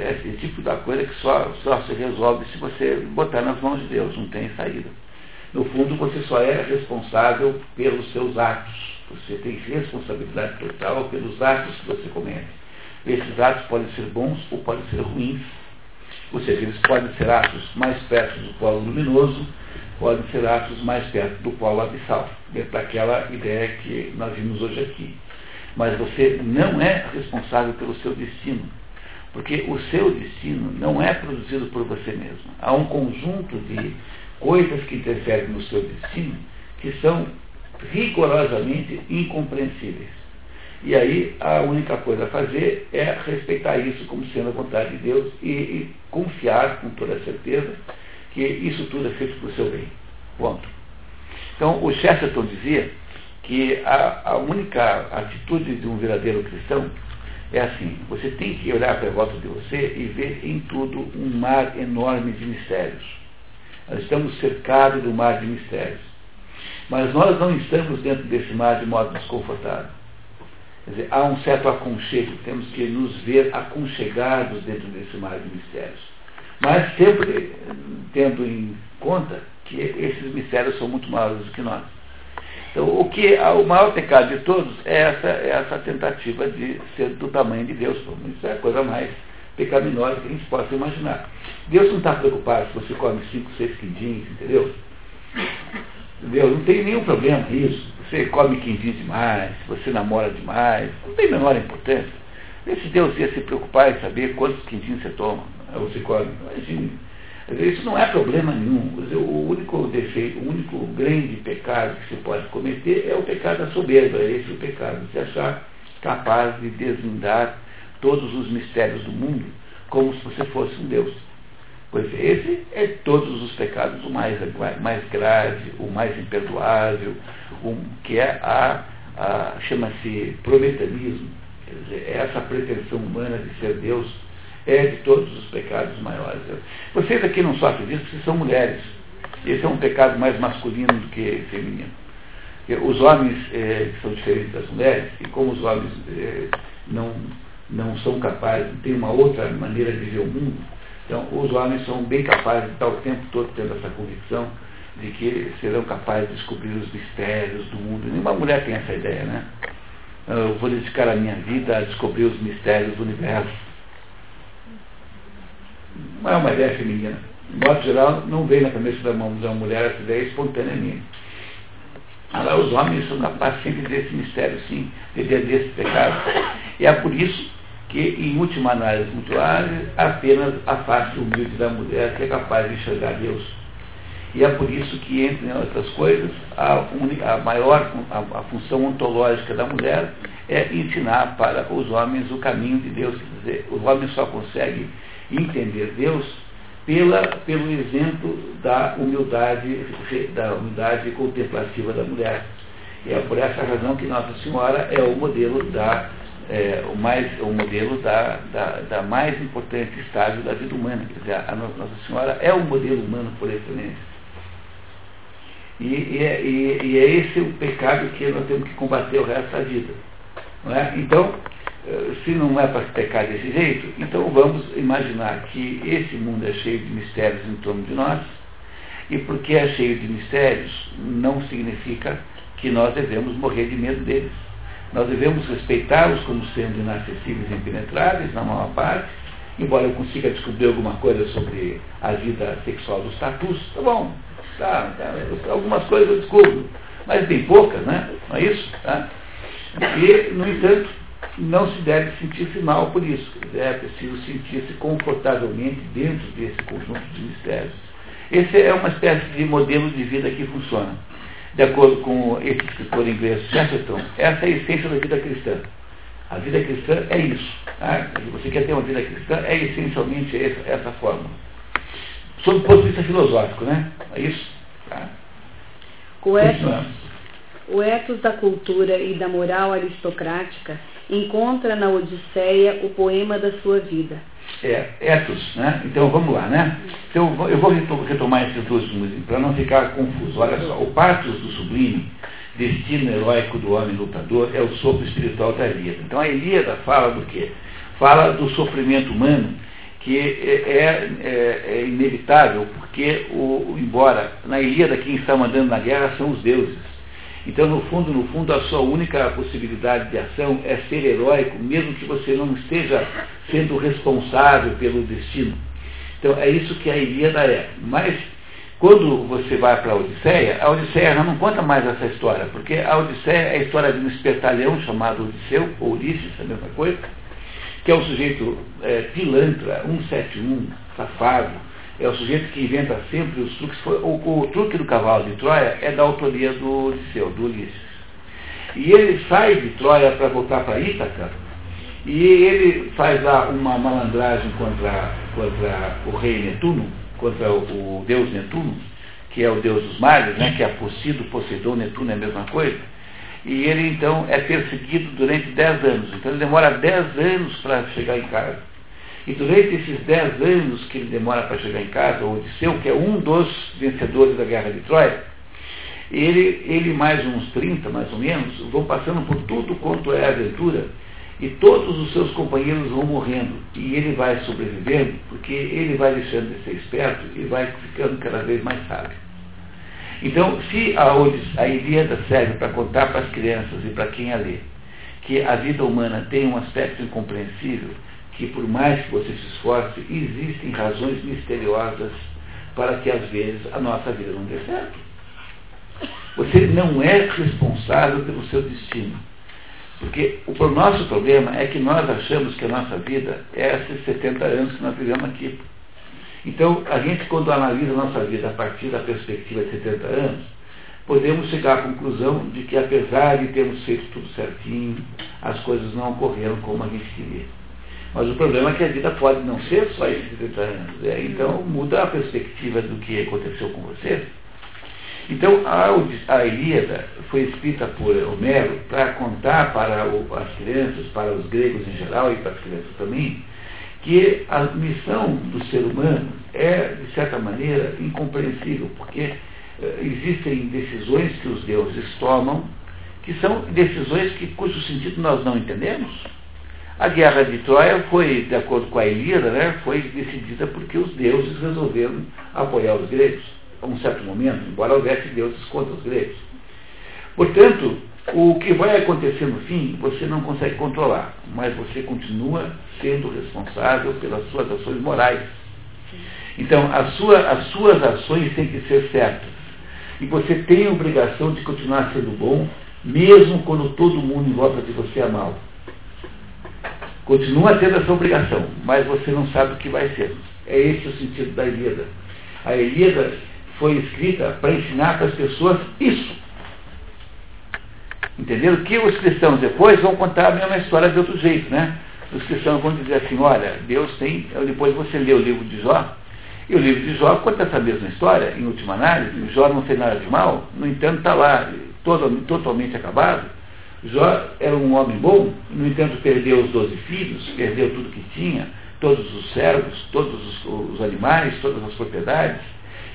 é esse tipo da coisa que só, só se resolve se você botar nas mãos de Deus, não tem saída. No fundo, você só é responsável pelos seus atos. Você tem responsabilidade total pelos atos que você comete. Esses atos podem ser bons ou podem ser ruins. Ou seja, eles podem ser atos mais perto do polo luminoso, podem ser atos mais perto do polo abissal, dentro daquela ideia que nós vimos hoje aqui. Mas você não é responsável pelo seu destino porque o seu destino não é produzido por você mesmo. Há um conjunto de coisas que interferem no seu destino que são rigorosamente incompreensíveis. E aí a única coisa a fazer é respeitar isso como sendo a vontade de Deus e, e confiar com toda certeza que isso tudo é feito para o seu bem. Ponto. Então o Chesterton dizia que a, a única atitude de um verdadeiro cristão é assim, você tem que olhar para volta de você e ver em tudo um mar enorme de mistérios. Nós estamos cercados do mar de mistérios. Mas nós não estamos dentro desse mar de modo desconfortável. Quer dizer, há um certo aconchego, temos que nos ver aconchegados dentro desse mar de mistérios. Mas sempre tendo em conta que esses mistérios são muito maiores do que nós. Então, o que o maior pecado de todos é essa, é essa tentativa de ser do tamanho de Deus. Isso é a coisa mais pecaminosa que a gente possa imaginar. Deus não está preocupado se você come cinco, seis quindins, entendeu? Entendeu? Não tem nenhum problema isso. Você come quindim demais, você namora demais, não tem menor importância. Esse Deus ia se preocupar em saber quantos quindins você toma, você come. Imagine isso não é problema nenhum. O único defeito, o único grande pecado que se pode cometer é o pecado da soberba. É esse o pecado, se achar capaz de desvendar todos os mistérios do mundo como se você fosse um Deus. Pois esse é todos os pecados o mais, mais grave, o mais imperdoável, o, que é a, a chama-se dizer, é essa pretensão humana de ser Deus é de todos os pecados maiores. Vocês aqui não sofrem disso porque são mulheres. Esse é um pecado mais masculino do que feminino. Os homens é, são diferentes das mulheres, e como os homens é, não, não são capazes, têm uma outra maneira de ver o mundo, então os homens são bem capazes de estar o tempo todo tendo essa convicção de que serão capazes de descobrir os mistérios do mundo. Nenhuma mulher tem essa ideia, né? Eu vou dedicar a minha vida a descobrir os mistérios do universo não é uma ideia feminina. De modo geral, não vem na cabeça da, da mulher essa ideia espontaneamente. Agora, os homens são capazes sempre desse mistério, sim, de desse pecado. E é por isso que, em última análise muito área, apenas a face humilde da mulher que é capaz de enxergar Deus. E é por isso que, entre outras coisas, a, a maior a, a, função ontológica da mulher é ensinar para os homens o caminho de Deus. Quer dizer, os homens só conseguem entender Deus pela, pelo exemplo da humildade, da humildade contemplativa da mulher. E é por essa razão que Nossa Senhora é o modelo da é, o, mais, o modelo da, da, da, mais importante estágio da vida humana. Quer dizer, a Nossa Senhora é o modelo humano por excelência. E, e, é, e, e, é esse o pecado que nós temos que combater o resto da vida. Não é? Então, eh, se não é para pecar desse jeito, então vamos imaginar que esse mundo é cheio de mistérios em torno de nós, e porque é cheio de mistérios, não significa que nós devemos morrer de medo deles. Nós devemos respeitá-los como sendo inacessíveis e impenetráveis, na maior parte, embora eu consiga descobrir alguma coisa sobre a vida sexual dos tatus, tá bom, tá, tá, algumas coisas eu descubro, mas bem poucas, né? Não é isso? Tá? E, no entanto, não se deve sentir-se mal por isso. É preciso sentir-se confortavelmente dentro desse conjunto de mistérios. Esse é uma espécie de modelo de vida que funciona. De acordo com esse escritor inglês Chesterton, essa é a essência da vida cristã. A vida cristã é isso. Tá? Se você quer ter uma vida cristã, é essencialmente essa, essa forma. Sob o ponto de vista filosófico, né? É isso? Tá? O ethos, o ethos da cultura e da moral aristocrática encontra na Odisseia o poema da sua vida. É, ethos, né? Então vamos lá, né? Então, eu vou retomar esses dois para não ficar confuso. Olha só, o Patos do Sublime, destino heróico do homem lutador, é o sopro espiritual da Ilíada. Então a Ilíada fala do quê? Fala do sofrimento humano que é, é, é, é inevitável, porque, o, embora na Ilíada quem está mandando na guerra são os deuses. Então, no fundo, no fundo, a sua única possibilidade de ação é ser heróico, mesmo que você não esteja sendo responsável pelo destino. Então, é isso que a Ilíada é. Mas, quando você vai para a Odisseia, a Odisseia não conta mais essa história, porque a Odisseia é a história de um espertalhão chamado Odisseu, ou Ulisses, a mesma coisa, que é um sujeito é, pilantra, 171, safado, é o sujeito que inventa sempre os truques. O, o, o truque do cavalo de Troia é da autoria do Odisseu, do Ulisses. E ele sai de Troia para voltar para Ítaca, e ele faz lá uma malandragem contra, contra o rei Netuno, contra o, o deus Netuno, que é o deus dos mares, né, que é Poseidon, Poseidon, Netuno é a mesma coisa e ele então é perseguido durante 10 anos. Então ele demora 10 anos para chegar em casa. E durante esses 10 anos que ele demora para chegar em casa, o Odisseu, que é um dos vencedores da guerra de Troia, ele, ele mais uns 30, mais ou menos, vão passando por tudo quanto é aventura, e todos os seus companheiros vão morrendo, e ele vai sobrevivendo, porque ele vai deixando de ser esperto e vai ficando cada vez mais sábio. Então, se a, a Ilíada serve para contar para as crianças e para quem a lê que a vida humana tem um aspecto incompreensível, que por mais que você se esforce, existem razões misteriosas para que às vezes a nossa vida não dê certo. Você não é responsável pelo seu destino. Porque o nosso problema é que nós achamos que a nossa vida é esses 70 anos que nós vivemos aqui. Então, a gente, quando analisa a nossa vida a partir da perspectiva de 70 anos, podemos chegar à conclusão de que, apesar de termos feito tudo certinho, as coisas não ocorreram como a gente queria. Mas o problema é que a vida pode não ser só esses 70 anos. Então, muda a perspectiva do que aconteceu com você. Então, a, a Ilíada foi escrita por Homero para contar para o, as crianças, para os gregos em geral e para as crianças também, que a missão do ser humano é, de certa maneira, incompreensível, porque eh, existem decisões que os deuses tomam que são decisões que, cujo sentido nós não entendemos. A guerra de Troia foi, de acordo com a Ilíada, né, foi decidida porque os deuses resolveram apoiar os gregos, a um certo momento, embora houvesse deuses contra os gregos. Portanto, o que vai acontecer no fim, você não consegue controlar, mas você continua sendo responsável pelas suas ações morais. Então, as, sua, as suas ações têm que ser certas. E você tem a obrigação de continuar sendo bom, mesmo quando todo mundo em volta de você é mal. Continua tendo essa obrigação, mas você não sabe o que vai ser. É esse o sentido da Ilíada. A Ilíada foi escrita para ensinar para as pessoas isso. Entenderam? Que os cristãos depois vão contar a mesma história de outro jeito, né? Os cristãos vão dizer assim, olha, Deus tem. Depois você lê o livro de Jó, e o livro de Jó conta essa mesma história, em última análise, Jó não fez nada de mal, no entanto está lá todo, totalmente acabado. Jó era um homem bom, no entanto perdeu os doze filhos, perdeu tudo que tinha, todos os servos, todos os, os animais, todas as propriedades,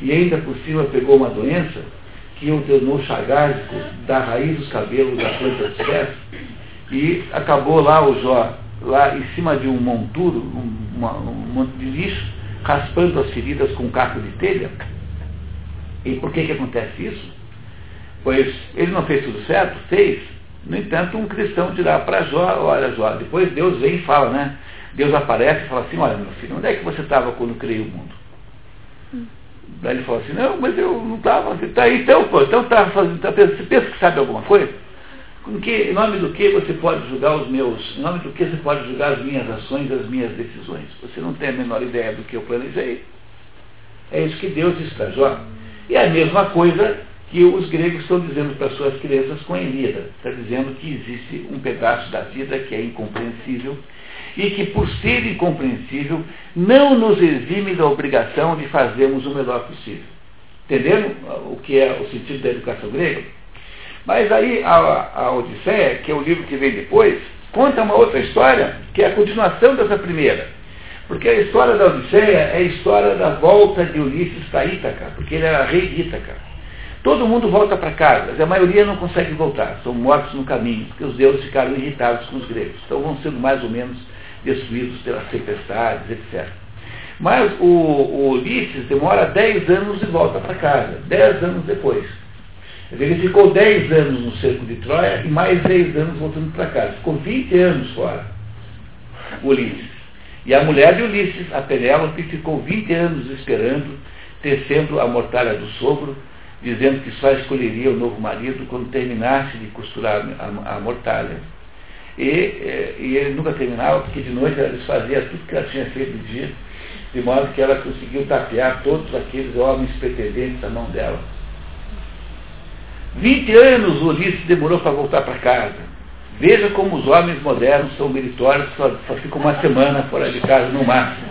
e ainda por cima pegou uma doença que o tornou chagásico da raiz dos cabelos da planta dos pés, e acabou lá o Jó, lá em cima de um monturo, um, uma, um monte de lixo, raspando as feridas com um caco de telha. E por que, que acontece isso? Pois ele não fez tudo certo? Fez. No entanto, um cristão dirá para Jó, olha Jó, depois Deus vem e fala, né? Deus aparece e fala assim, olha meu filho, onde é que você estava quando criei o mundo? Hum. Daí ele falou assim, não, mas eu não estava. Tá, então, pô, então estava fazendo. Tá, você pensa que sabe alguma coisa? em, que, em nome do que você pode julgar os meus, em nome do que você pode julgar as minhas ações, as minhas decisões? Você não tem a menor ideia do que eu planejei. É isso que Deus diz para Jó. E a mesma coisa que os gregos estão dizendo para suas crianças com a Ilíada. Está dizendo que existe um pedaço da vida que é incompreensível e que, por ser incompreensível, não nos exime da obrigação de fazermos o melhor possível. Entenderam o que é o sentido da educação grega? Mas aí a, a Odisseia, que é o livro que vem depois, conta uma outra história, que é a continuação dessa primeira. Porque a história da Odisseia é a história da volta de Ulisses para Ítaca, porque ele era rei de Ítaca. Todo mundo volta para casa, mas a maioria não consegue voltar, são mortos no caminho, porque os deuses ficaram irritados com os gregos. Então vão sendo mais ou menos destruídos pelas tempestades, etc. Mas o, o Ulisses demora 10 anos e volta para casa, 10 anos depois. Ele ficou 10 anos no cerco de Troia e mais 10 anos voltando para casa. Ficou 20 anos fora, Ulisses. E a mulher de Ulisses, a Penélope, ficou 20 anos esperando, tecendo a mortalha do sogro, dizendo que só escolheria o novo marido quando terminasse de costurar a, a mortalha. E, é, e, ele nunca terminava, porque de noite ela desfazia tudo que ela tinha feito de dia, de modo que ela conseguiu tapear todos aqueles homens pretendentes à mão dela. 20 anos o Ulisses demorou para voltar para casa. Veja como os homens modernos são meritórios, só, só ficam uma semana fora de casa no máximo.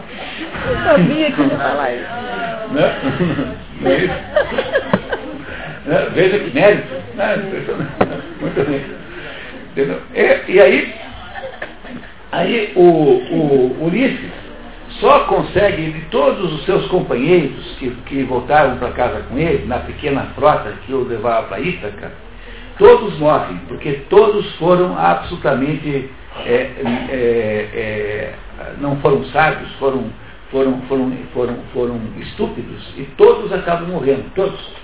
Eu sabia que ia falar isso. Né? Não é isso? Né? Veja que mérito. Né? Muito bem. E, e, aí, aí o, o Ulisses só consegue, de todos os seus companheiros que, que voltaram para casa com ele, na pequena frota que o levava para Ítaca, todos morrem, porque todos foram absolutamente, é, é, é, não foram sábios, foram, foram, foram, foram, foram estúpidos, e todos acabam morrendo, todos.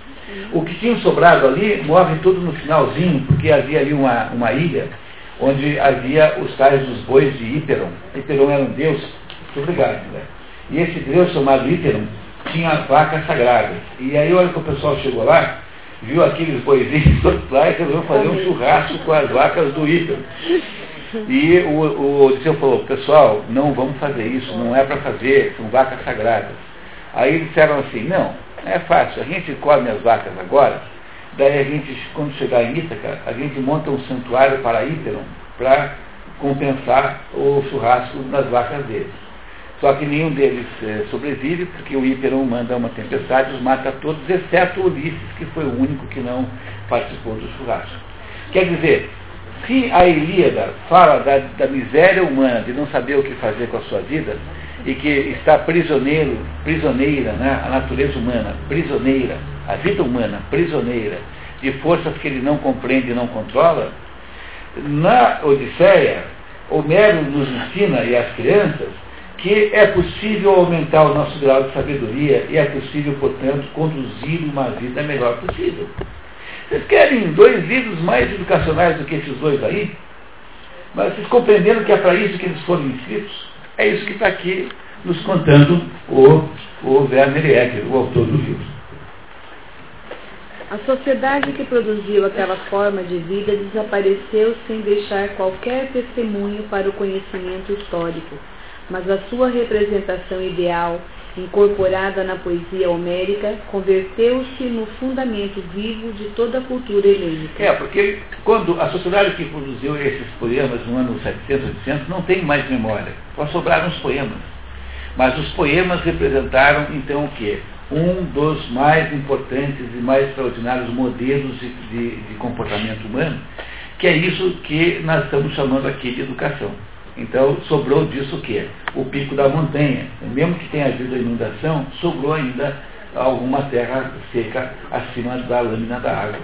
O que tinha sobrado ali morre tudo no finalzinho, porque havia ali uma, uma ilha onde havia os tais dos bois de Íperon. Íperon era um deus, muito obrigado, né? E esse deus chamado Íperon tinha vacas sagradas. E aí, olha que o pessoal chegou lá, viu aqueles boizinhos lá e resolveu fazer um churrasco com as vacas do Ícaro. E o, o Odisseu falou, pessoal, não vamos fazer isso, não é para fazer, são vacas sagradas. Aí disseram assim, não, é fácil, a gente come as vacas agora, daí a gente, quando chegar em Ítaca, a gente monta um santuário para Íteron para compensar o churrasco das vacas deles. Só que nenhum deles é, sobrevive, porque o Hiperon manda uma tempestade, os mata todos, exceto Ulisses, que foi o único que não participou do churrasco. Quer dizer, se a Ilíada fala da, da miséria humana, de não saber o que fazer com a sua vida, e que está prisioneiro, prisioneira, né, a natureza humana, prisioneira, a vida humana, prisioneira, de forças que ele não compreende e não controla, na Odisseia, Homero nos ensina, e as crianças, que é possível aumentar o nosso grau de sabedoria e é possível, portanto, conduzir uma vida melhor possível. Vocês querem dois livros mais educacionais do que esses dois aí? Mas vocês compreenderam que é para isso que eles foram inscritos? É isso que está aqui nos contando o, o Werner Ecker, o autor do livro. A sociedade que produziu aquela forma de vida desapareceu sem deixar qualquer testemunho para o conhecimento histórico mas a sua representação ideal, incorporada na poesia homérica, converteu-se no fundamento vivo de toda a cultura helênica. É, porque quando a sociedade que produziu esses poemas no ano 700, 800, não tem mais memória, só sobraram os poemas. Mas os poemas representaram, então, o quê? Um dos mais importantes e mais extraordinários modelos de, de, de comportamento humano, que é isso que nós estamos chamando aqui de educação. Então sobrou disso o quê? O pico da montanha. Mesmo que tenha havido a inundação, sobrou ainda alguma terra seca acima da lâmina da água.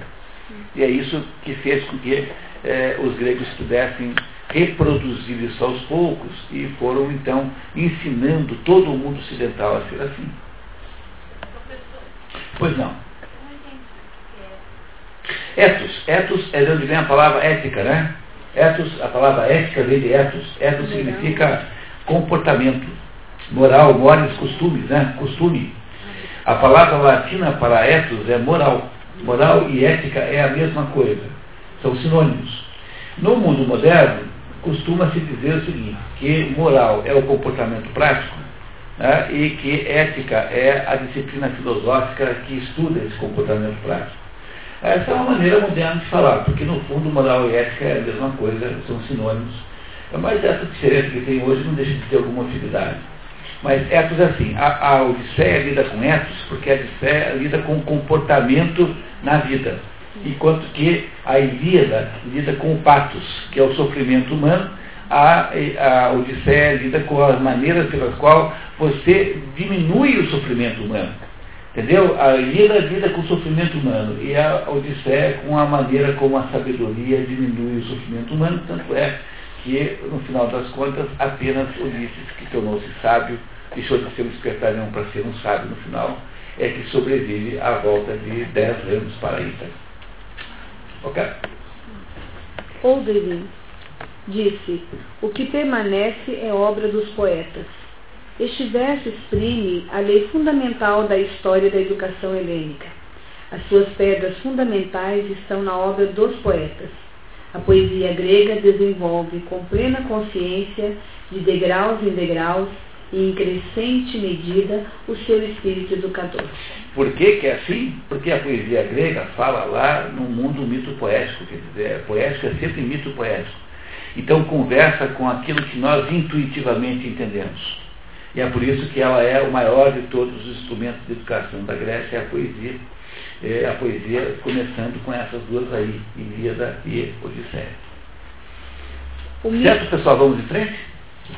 E é isso que fez com que eh, os gregos pudessem reproduzir isso aos poucos e foram então ensinando todo o mundo ocidental a ser assim. Pois não. Etos. Etos é de onde vem a palavra ética, né? Ethos, a palavra ética vem de ethos. Ethos significa comportamento, moral, morais, costumes, né? Costume. A palavra latina para ethos é moral. Moral e ética é a mesma coisa. São sinônimos. No mundo moderno, costuma-se dizer o seguinte, que moral é o comportamento prático né, e que ética é a disciplina filosófica que estuda esse comportamento prático. Essa é uma maneira moderna de falar, porque no fundo moral e ética é a mesma coisa, são sinônimos. Mas essa diferença que tem hoje não deixa de ter alguma utilidade. Mas etos é assim, a, a Odisseia lida com etos, porque a Odisseia lida com o comportamento na vida. Enquanto que a Ilíada lida com o patos, que é o sofrimento humano, a, a Odisseia lida com as maneiras pelas quais você diminui o sofrimento humano. Entendeu? A Ilíada lida com o sofrimento humano e a Odisseia com a maneira como a sabedoria diminui o sofrimento humano, tanto é que, no final das contas, apenas Ulisses, que tornou-se sábio, deixou de ser um espertalhão para ser um sábio no final, é que sobrevive à volta de 10 anos para Ítaca. Ok? Oldevin disse: O que permanece é obra dos poetas. Este verso exprime a lei fundamental da história da educação helênica. As suas pedras fundamentais estão na obra dos poetas. A poesia grega desenvolve com plena consciência, de degraus em degraus e em crescente medida, o seu espírito educador. Por que, que é assim? Porque a poesia grega fala lá no mundo mito poético, quer dizer, poético é sempre mito poético. Então conversa com aquilo que nós intuitivamente entendemos. E é por isso que ela é o maior de todos os instrumentos de educação da Grécia, é a poesia. É a poesia começando com essas duas aí, Ilíada e Odisseia. O certo, mito... pessoal? Vamos em frente?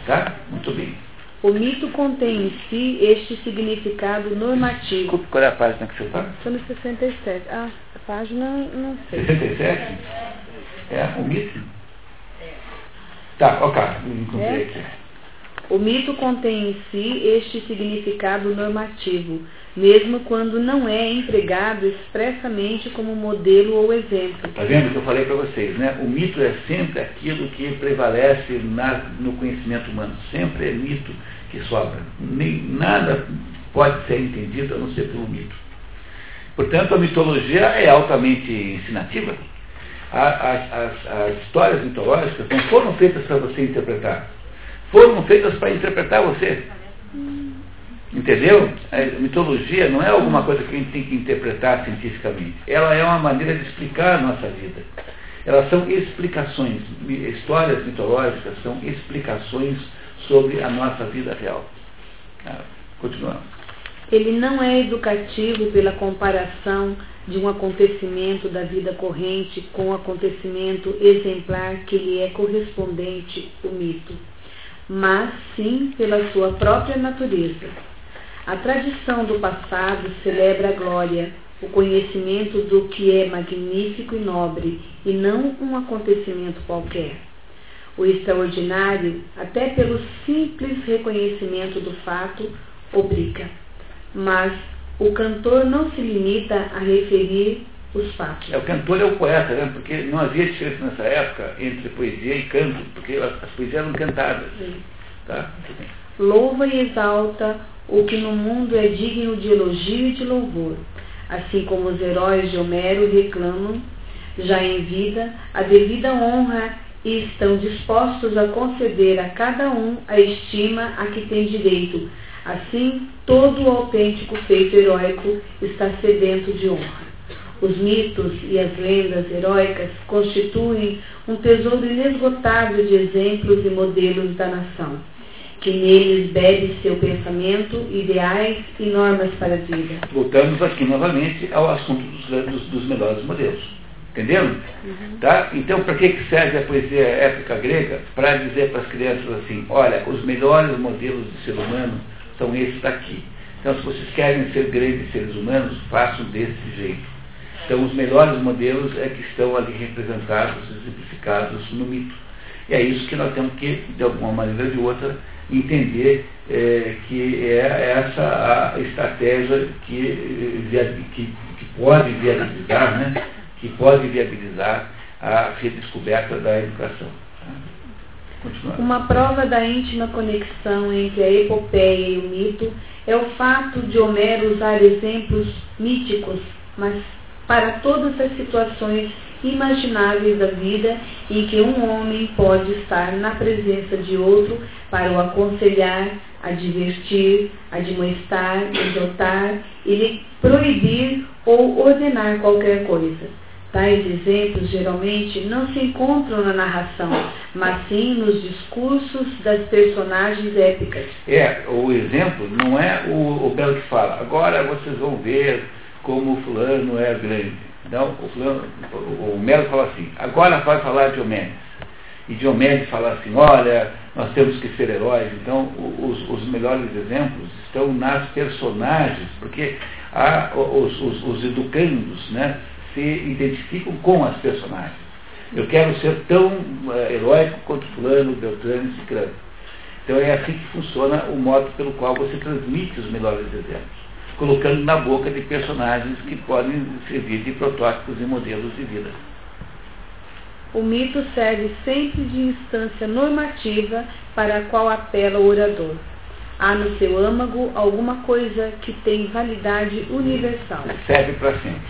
Tá? Muito bem. O mito contém em si este significado normativo. Desculpe, qual é a página que você está? Estou no 67. Ah, a página não sei. 67? É, o mito? Tá, ok, encontrei é? aqui. O mito contém em si este significado normativo, mesmo quando não é empregado expressamente como modelo ou exemplo. Está vendo o que eu falei para vocês, né? O mito é sempre aquilo que prevalece na, no conhecimento humano. Sempre é mito que sobra. Nem, nada pode ser entendido a não ser pelo mito. Portanto, a mitologia é altamente ensinativa. As, as histórias mitológicas não foram feitas para você interpretar foram feitas para interpretar você. Entendeu? A mitologia não é alguma coisa que a gente tem que interpretar cientificamente. Ela é uma maneira de explicar a nossa vida. Elas são explicações. Histórias mitológicas são explicações sobre a nossa vida real. Ah, continuamos. Ele não é educativo pela comparação de um acontecimento da vida corrente com o acontecimento exemplar que lhe é correspondente, o mito mas sim pela sua própria natureza. A tradição do passado celebra a glória, o conhecimento do que é magnífico e nobre, e não um acontecimento qualquer. O extraordinário, até pelo simples reconhecimento do fato, obriga. Mas o cantor não se limita a referir os fatos. É, o cantor é o poeta, né? porque não havia diferença nessa época entre poesia e canto, porque as poesias eram cantadas. Tá? Louva e exalta o que no mundo é digno de elogio e de louvor, assim como os heróis de Homero reclamam, já em vida, a devida honra e estão dispostos a conceder a cada um a estima a que tem direito. Assim, todo o autêntico feito heróico está sedento de honra. Os mitos e as lendas heróicas constituem um tesouro inesgotável de exemplos e modelos da nação, que neles bebe seu pensamento, ideais e normas para a vida. Voltamos aqui novamente ao assunto dos, dos, dos melhores modelos. Entenderam? Uhum. Tá? Então, para que serve a poesia épica grega? Para dizer para as crianças assim: olha, os melhores modelos de ser humano são esses daqui. Então, se vocês querem ser grandes seres humanos, façam desse jeito. Então, os melhores modelos é que estão ali representados, exemplificados no mito. E é isso que nós temos que, de alguma maneira ou de outra, entender é, que é essa a estratégia que, que, que pode viabilizar, né, que pode viabilizar a redescoberta da educação. Uma prova da íntima conexão entre a epopeia e o mito é o fato de Homero usar exemplos míticos, mas para todas as situações imagináveis da vida em que um homem pode estar na presença de outro para o aconselhar, advertir, admoestar, exortar e lhe proibir ou ordenar qualquer coisa. Tais exemplos geralmente não se encontram na narração, mas sim nos discursos das personagens épicas. É, o exemplo não é o, o Belo que fala, agora vocês vão ver como o fulano é grande. Então, o, fulano, o Melo fala assim, agora vai falar de Homem E Diomedes fala assim, olha, nós temos que ser heróis. Então, os, os melhores exemplos estão nas personagens, porque os, os, os educandos, né? se identificam com as personagens. Eu quero ser tão uh, heróico quanto fulano, Beltrano e Cicrano. Então é assim que funciona o modo pelo qual você transmite os melhores exemplos, colocando na boca de personagens que podem servir de protótipos e modelos de vida. O mito serve sempre de instância normativa para a qual apela o orador há no seu âmago alguma coisa que tem validade universal. Serve para sempre.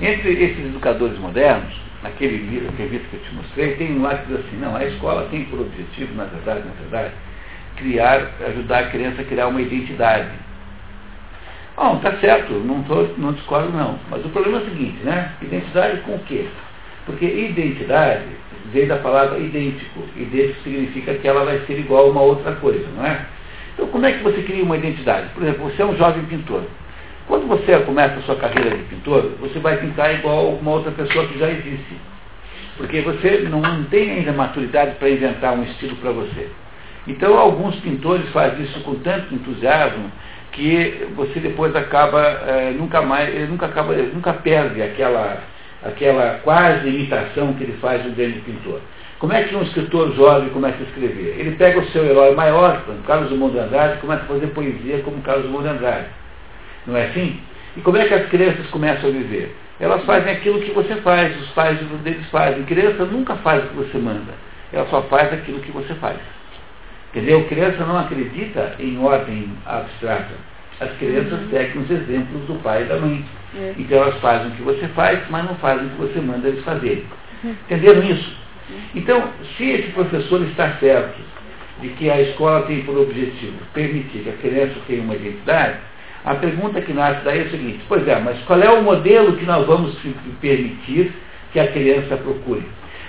Entre esses educadores modernos, naquele livro, revista que eu te mostrei, tem um lá que diz assim, não, a escola tem por objetivo, na verdade, na verdade, criar, ajudar a criança a criar uma identidade. Bom, tá certo, não, tô, não discordo não. Mas o problema é o seguinte, né? Identidade com o quê? Porque identidade veio da palavra idêntico. Idêntico significa que ela vai ser igual a uma outra coisa, não é? Então, como é que você cria uma identidade? Por exemplo, você é um jovem pintor. Quando você começa a sua carreira de pintor, você vai pintar igual uma outra pessoa que já existe. Porque você não tem ainda maturidade para inventar um estilo para você. Então, alguns pintores fazem isso com tanto entusiasmo que você depois acaba, é, nunca mais, nunca, acaba, nunca perde aquela, aquela quase imitação que ele faz de um grande pintor. Como é que um escritor jovem começa a escrever? Ele pega o seu herói maior, Carlos Drummond de Andrade, e começa a fazer poesia como Carlos Drummond de Andrade. Não é assim? E como é que as crianças começam a viver? Elas fazem aquilo que você faz, os pais deles fazem. Criança nunca faz o que você manda, ela só faz aquilo que você faz. Quer dizer, a criança não acredita em ordem abstrata. As crianças uhum. seguem os exemplos do pai e da mãe. É. Então elas fazem o que você faz, mas não fazem o que você manda eles fazerem. Uhum. Entenderam isso? Então, se esse professor está certo de que a escola tem por objetivo permitir que a criança tenha uma identidade, a pergunta que nasce daí é a seguinte, pois é, mas qual é o modelo que nós vamos permitir que a criança procure?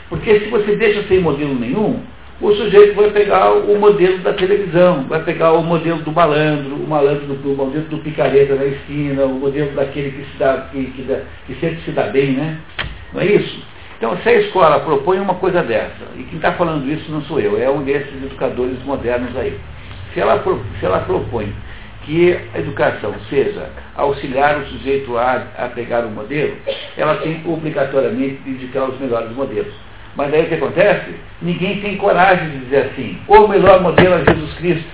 Porque se você deixa sem modelo nenhum, o sujeito vai pegar o modelo da televisão, vai pegar o modelo do malandro, o malandro do, o modelo do picareta na esquina, o modelo daquele que, se dá, que, que, dá, que sempre se dá bem, né? Não é isso? Então, se a escola propõe uma coisa dessa, e quem está falando isso não sou eu, é um desses educadores modernos aí. Se ela, se ela propõe que a educação seja auxiliar o sujeito a, a pegar o modelo, ela tem obrigatoriamente de indicar os melhores modelos. Mas aí o que acontece? Ninguém tem coragem de dizer assim, o melhor modelo é Jesus Cristo.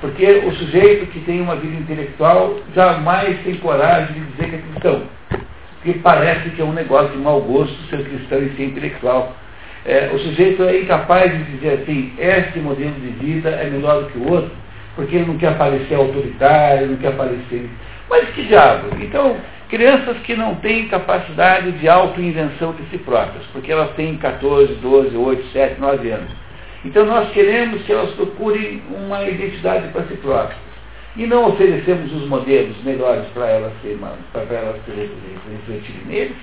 Porque o sujeito que tem uma vida intelectual jamais tem coragem de dizer que é cristão que parece que é um negócio de mau gosto ser cristão e ser intelectual. É, o sujeito é incapaz de dizer assim, este modelo de vida é melhor do que o outro, porque ele não quer parecer autoritário, não quer parecer. Mas que diabo? Então, crianças que não têm capacidade de autoinvenção de si próprias, porque elas têm 14, 12, 8, 7, 9 anos. Então nós queremos que elas procurem uma identidade para si próprias e não oferecemos os modelos melhores para elas, para elas refletirem neles,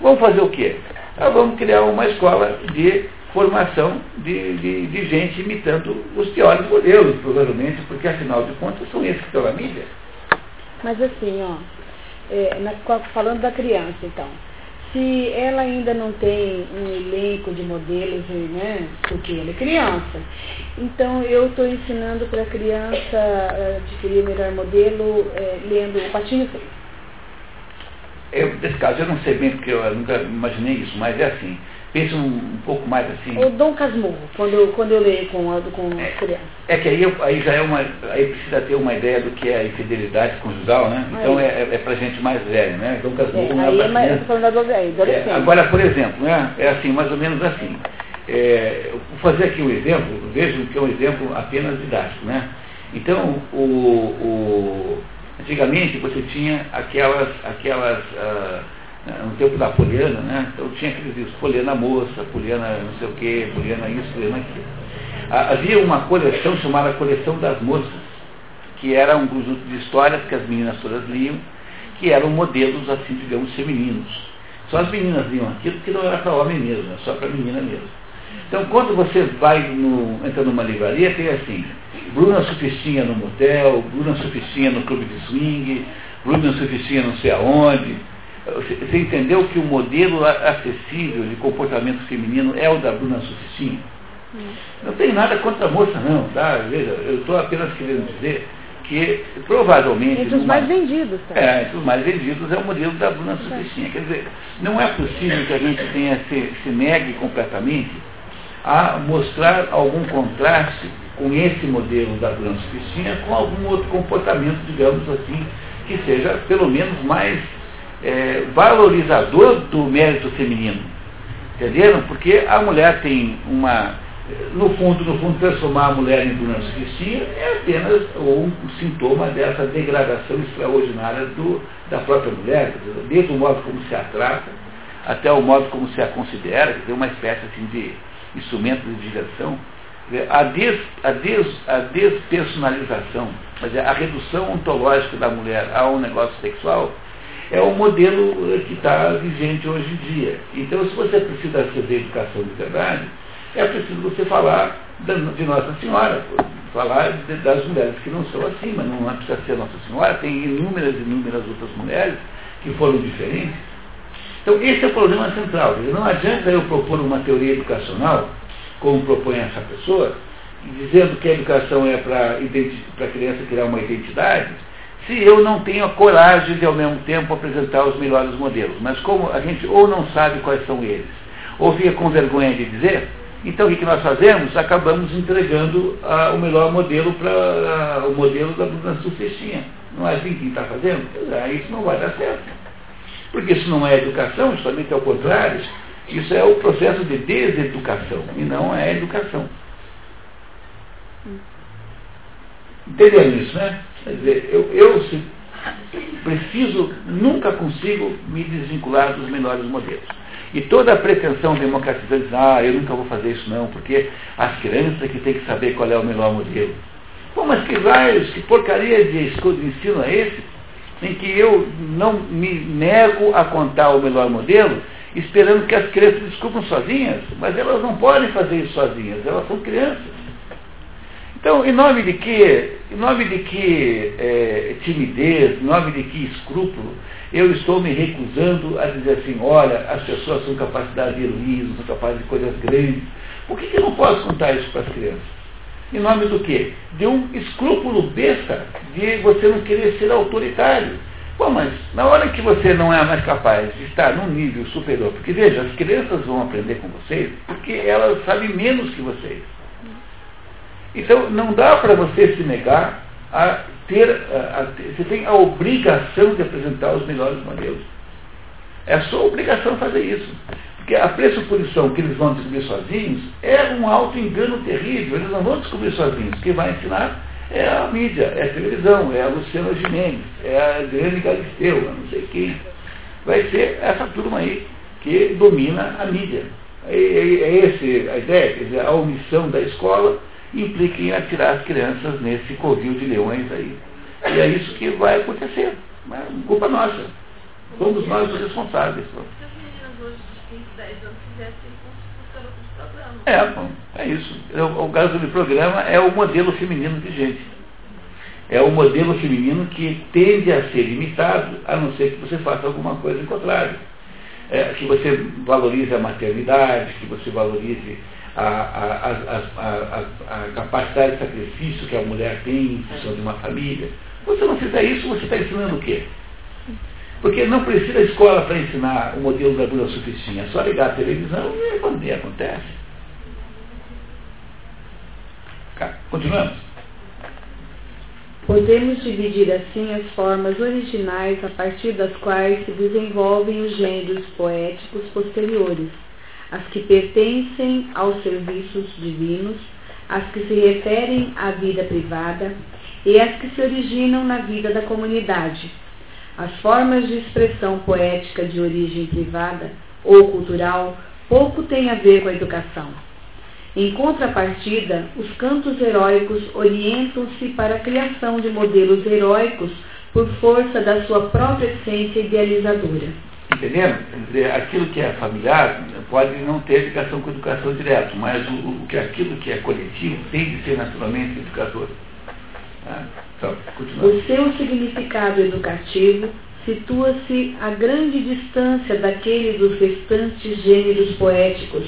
vamos fazer o quê? Nós vamos criar uma escola de formação de, de, de, gente imitando os piores modelos, provavelmente, porque afinal de contas são esses que estão na mídia. Mas assim, ó, é, na, falando da criança, então, se ela ainda não tem um elenco de modelos, né, porque ela é criança. Então eu estou ensinando para a criança a adquirir o melhor modelo é, lendo o Patinho Feio. Eu, nesse caso, eu não sei bem porque eu nunca imaginei isso, mas é assim pensa um, um, pouco mais assim. O Dom Casmurro, quando eu, quando eu leio com, com é, crianças. É que aí, aí já é uma. Aí precisa ter uma ideia do que é a infidelidade conjugal, né? Então é, é, é pra gente mais velho, né? Dom Casmurro é, não é pra criança. Falando adolescente. É, agora, por exemplo, né? É assim, mais ou menos assim. É, vou fazer aqui um exemplo, vejo que é um exemplo apenas didático, né? Então, o, o, antigamente você tinha aquelas, aquelas uh, no tempo da Poliana, né? Então tinha aqueles livros, Poliana Moça, Poliana não sei o quê, Poliana isso, Poliana aquilo. Havia uma coleção chamada Coleção das Moças, que era um conjunto de histórias que as meninas todas liam, que eram modelos, assim, digamos, femininos. Só as meninas liam aquilo que não era para homem mesmo, é só para menina mesmo. Então, quando você vai no, entra numa livraria, tem assim, Bruna Sufistinha no motel, Bruna Sufistinha no clube de swing, Bruna Sufistinha não sei aonde. Você entendeu que o modelo acessível de comportamento feminino é o da Bruna Sufistinha? Não tem nada contra a moça, não, tá? Veja, eu estou apenas querendo dizer que provavelmente. Entre os mais vendidos, tá? É, entre os mais vendidos é o modelo da Bruna Sufistinha. Quer dizer, não é possível que a gente tenha se, se negue completamente a mostrar algum contraste com esse modelo da Bruna Sufistinha com algum outro comportamento, digamos assim, que seja pelo menos mais é, valorizador do mérito feminino. Entenderam? Porque a mulher tem uma no fundo, no fundo, transformar a mulher em Bruna Cristina é apenas um sintoma dessa degradação extraordinária do, da própria mulher, desde o modo como se a trata, até o modo como se a considera, uma espécie assim, de instrumento de diversão. A, des, a, des, a despersonalização, a redução ontológica da mulher a um negócio sexual, é o modelo que está vigente hoje em dia. Então, se você precisa fazer educação de verdade, é preciso você falar de Nossa Senhora, falar de, das mulheres que não são assim, mas não precisa ser Nossa Senhora, tem inúmeras e inúmeras outras mulheres que foram diferentes. Então esse é o problema central. Não adianta eu propor uma teoria educacional, como propõe essa pessoa, dizendo que a educação é para a criança criar uma identidade, se eu não tenho a coragem de ao mesmo tempo apresentar os melhores modelos. Mas como a gente ou não sabe quais são eles, ou fica com vergonha de dizer, então, o que, nós fazemos? Acabamos entregando ah, o melhor modelo para ah, o modelo da mudança do festinha. Não é assim que está fazendo? Ah, isso não vai dar certo. Porque isso não é educação, justamente ao contrário. Isso é o processo de deseducação e não é educação. Entenderam isso, né? Quer dizer, eu, eu preciso, nunca consigo me desvincular dos melhores modelos. E toda a pretensão democratizante, ah, eu nunca vou fazer isso não, porque as crianças que têm que saber qual é o melhor modelo. Pô, mas que raios, que porcaria de escola de ensino é esse? Em que eu não me nego a contar o melhor modelo, esperando que as crianças descubram sozinhas, mas elas não podem fazer isso sozinhas, elas são crianças. Então, em nome de que, em nome de que é, timidez, em nome de que escrúpulo, eu estou me recusando a dizer assim, olha, as pessoas são capazes de heroísmo, são capazes de coisas grandes. Por que, que eu não posso contar isso para as crianças? Em nome do quê? De um escrúpulo besta de você não querer ser autoritário. Bom, mas na hora que você não é mais capaz de estar num nível superior, porque veja, as crianças vão aprender com vocês porque elas sabem menos que vocês. Então não dá para você se negar a ter, a, a, você tem a obrigação de apresentar os melhores modelos. É sua obrigação fazer isso. Porque a pressuposição que eles vão descobrir sozinhos é um auto-engano terrível. Eles não vão descobrir sozinhos. Quem vai ensinar é a mídia, é a televisão, é a Luciana Gimenez, é a Adriane Galisteu, eu não sei quem. Vai ser essa turma aí que domina a mídia. É, é, é essa a ideia, quer dizer, a omissão da escola implica em atirar as crianças nesse covil de leões aí. E é isso que vai acontecer. Mas é culpa nossa. Somos nós os responsáveis. É, bom, é isso. O, o caso do programa é o modelo feminino vigente. É o modelo feminino que tende a ser limitado, a não ser que você faça alguma coisa em contrário. É, que você valorize a maternidade, que você valorize a, a, a, a, capacidade de sacrifício que a mulher tem em função de uma família. Você não fizer isso, você está ensinando o quê? Porque não precisa escola para ensinar o modelo da Bula Suficinha. É só ligar a televisão e quando acontece. Continuamos. Podemos dividir assim as formas originais a partir das quais se desenvolvem os gêneros poéticos posteriores as que pertencem aos serviços divinos, as que se referem à vida privada e as que se originam na vida da comunidade. As formas de expressão poética de origem privada ou cultural pouco têm a ver com a educação. Em contrapartida, os cantos heróicos orientam-se para a criação de modelos heróicos por força da sua própria essência idealizadora. Entendendo? Aquilo que é familiar pode não ter ligação com a educação direta, mas o, o, aquilo que é coletivo tem de ser naturalmente educador. Ah, então, o seu significado educativo situa-se a grande distância daquele dos restantes gêneros poéticos,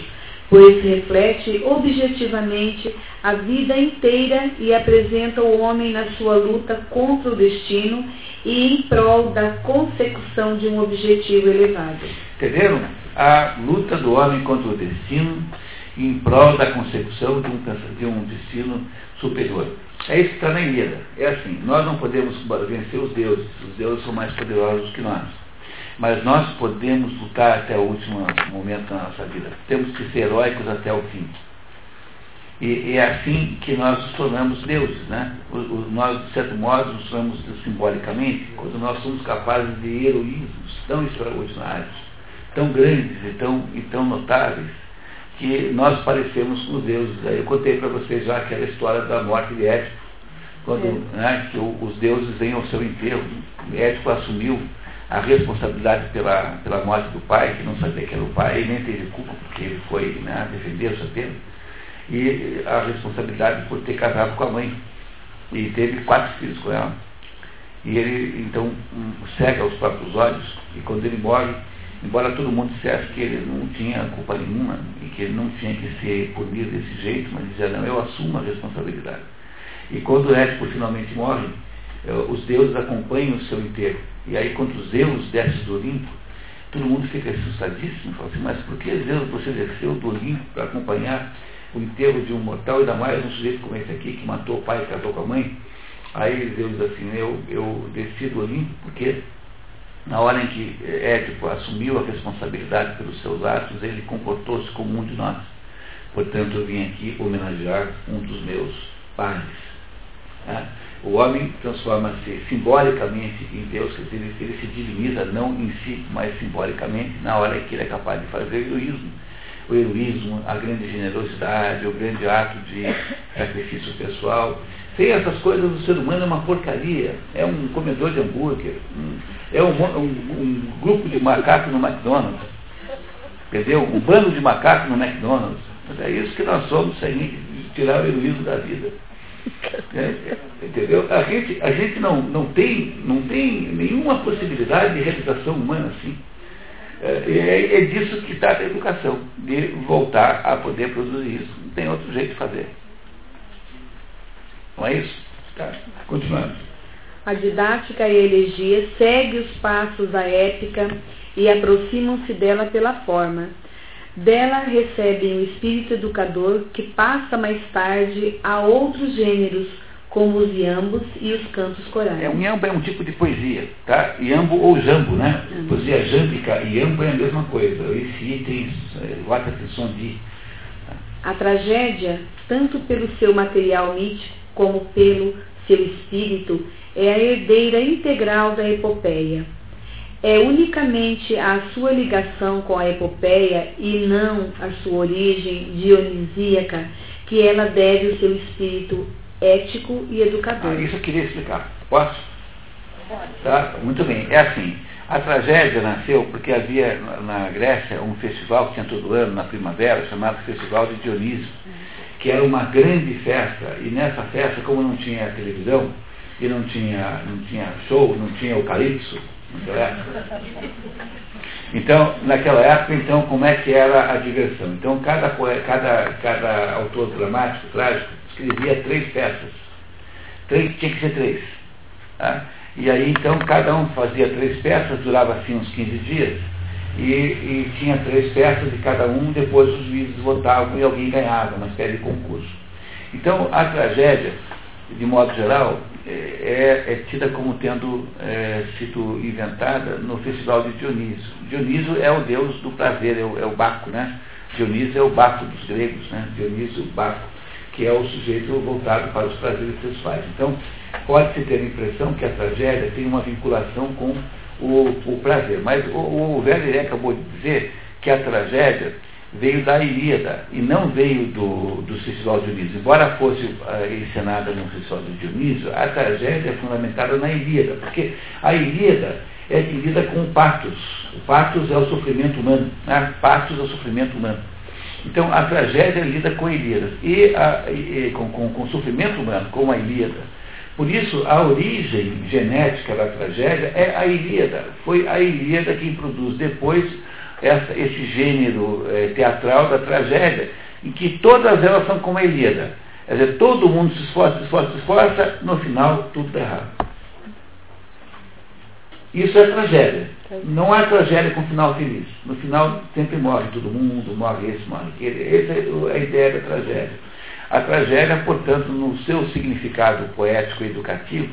pois reflete objetivamente a vida inteira e apresenta o homem na sua luta contra o destino e em prol da consecução de um objetivo elevado. Entenderam? A luta do homem contra o destino em prol da consecução de um, de um destino superior. É isso que está na Ilíada. É assim, nós não podemos vencer os deuses, os deuses são mais poderosos que nós. Mas nós podemos lutar até o último momento da nossa vida. Temos que ser heróicos até o fim. E, é assim que nós nos tornamos deuses, né? O, o, nós, de certo modo, nos tornamos simbolicamente quando nós somos capazes de heroísmos tão extraordinários, tão grandes e tão, e tão notáveis, que nós parecemos com os deuses. Eu contei para vocês já aquela história da morte de Édipo, quando né, que os deuses vêm ao seu enterro. Édipo assumiu a responsabilidade pela, pela morte do pai, que não sabia que era o pai, e nem teve culpa porque ele foi né, defender o seu tempo, e a responsabilidade por ter casado com a mãe. E teve quatro filhos com ela. E ele, então, cega os próprios olhos, e quando ele morre, embora todo mundo dissesse que ele não tinha culpa nenhuma e que ele não tinha que ser punido desse jeito, mas dizia, não, eu assumo a responsabilidade. E quando Édipo finalmente morre, os deuses acompanham o seu enterro. E aí, quando Zeus desce do Olimpo, todo mundo fica assustadíssimo, fala assim, mas por que Zeus você desceu do Olimpo para acompanhar o enterro de um mortal, ainda mais um sujeito como esse aqui, que matou o pai e casou com a mãe? Aí Zeus assim, eu, eu desci do Olimpo porque na hora em que Édipo assumiu a responsabilidade pelos seus atos, ele comportou-se como um de nós. Portanto, eu vim aqui homenagear um dos meus pais. Né? O homem transforma-se simbolicamente em Deus, dizer, ele se diviniza não em si, mas simbolicamente, na hora que ele é capaz de fazer o heroísmo. O heroísmo, a grande generosidade, o grande ato de sacrifício pessoal, sem essas coisas, o ser humano é uma porcaria. É um comedor de hambúrguer. É um, um, um, grupo de macacos no McDonald's. Entendeu? Um bando de macacos no McDonald's. Mas é isso que nós somos sem tirar o heroísmo da vida. É, entendeu? A gente, a gente não, não, tem, não tem nenhuma possibilidade de realização humana assim. É, é, é disso que trata a educação, de voltar a poder produzir isso. Não tem outro jeito de fazer. Não é isso? Tá. Continuando. A didática e a elegia segue os passos da épica e aproximam-se dela pela forma. Dela recebem o espírito educador que passa mais tarde a outros gêneros, como os iambos e os cantos corais. É, um iambo é um tipo de poesia, tá? Iambo ou jambo, né? Uhum. Poesia jâmbica e iambo é a mesma coisa. Esse item, guarda atenção de... A tragédia, tanto pelo seu material mítico como pelo seu espírito, é a herdeira integral da epopeia. É unicamente a sua ligação com a epopeia e não a sua origem dionisíaca que ela deve o seu espírito ético e educador. Ah, isso eu queria explicar. Posso? Pode. Tá? Muito bem. É assim. A tragédia nasceu porque havia na Grécia um festival que tinha todo ano, na primavera, chamado Festival de Dionísio que era uma grande festa, e nessa festa, como não tinha televisão, e não tinha, não tinha show, não tinha o calypso, naquela época. Então, naquela época, então, como é que era a diversão? Então, cada, cada, cada autor dramático, trágico, escrevia três peças. Três, tinha que ser três. Tá? E aí, então, cada um fazia três peças, durava assim uns 15 dias, e, e, tinha três peças de cada um, depois os juízes votavam e alguém ganhava, uma espécie de concurso. Então, a tragédia, de modo geral, é, é, é tida como tendo é, sido inventada no festival de Dionísio. Dionísio é o deus do prazer, é o, é o Baco, né? Dionísio é o Baco dos gregos, né? Dionísio, Baco, que é o sujeito voltado para os prazeres sexuais. Então, pode-se ter a impressão que a tragédia tem uma vinculação com o, o prazer. Mas o, o Werner acabou de dizer que a tragédia veio da Ilíada e não veio do, do de Dionísio. Embora fosse uh, encenada no Festival de Dionísio, a tragédia é fundamentada na Ilíada, porque a Ilíada é que lida com o patos. O patos é o sofrimento humano. Né? Patos é o sofrimento humano. Então, a tragédia lida com a Ilíada e, a, e com, com, com, o sofrimento humano, com a Ilíada. Por isso, a origem genética da tragédia é a Ilíada. Foi a Ilíada quem produz depois essa, esse gênero é, teatral da tragédia, em que todas elas são como a Ilíada. Quer dizer, todo mundo se esforça, se esforça, se esforça, no final tudo está errado. Isso é tragédia. Não é tragédia com final feliz. No final sempre morre todo mundo, morre esse, morre aquele. Essa é a ideia da tragédia. A tragédia, portanto, no seu significado poético e educativo,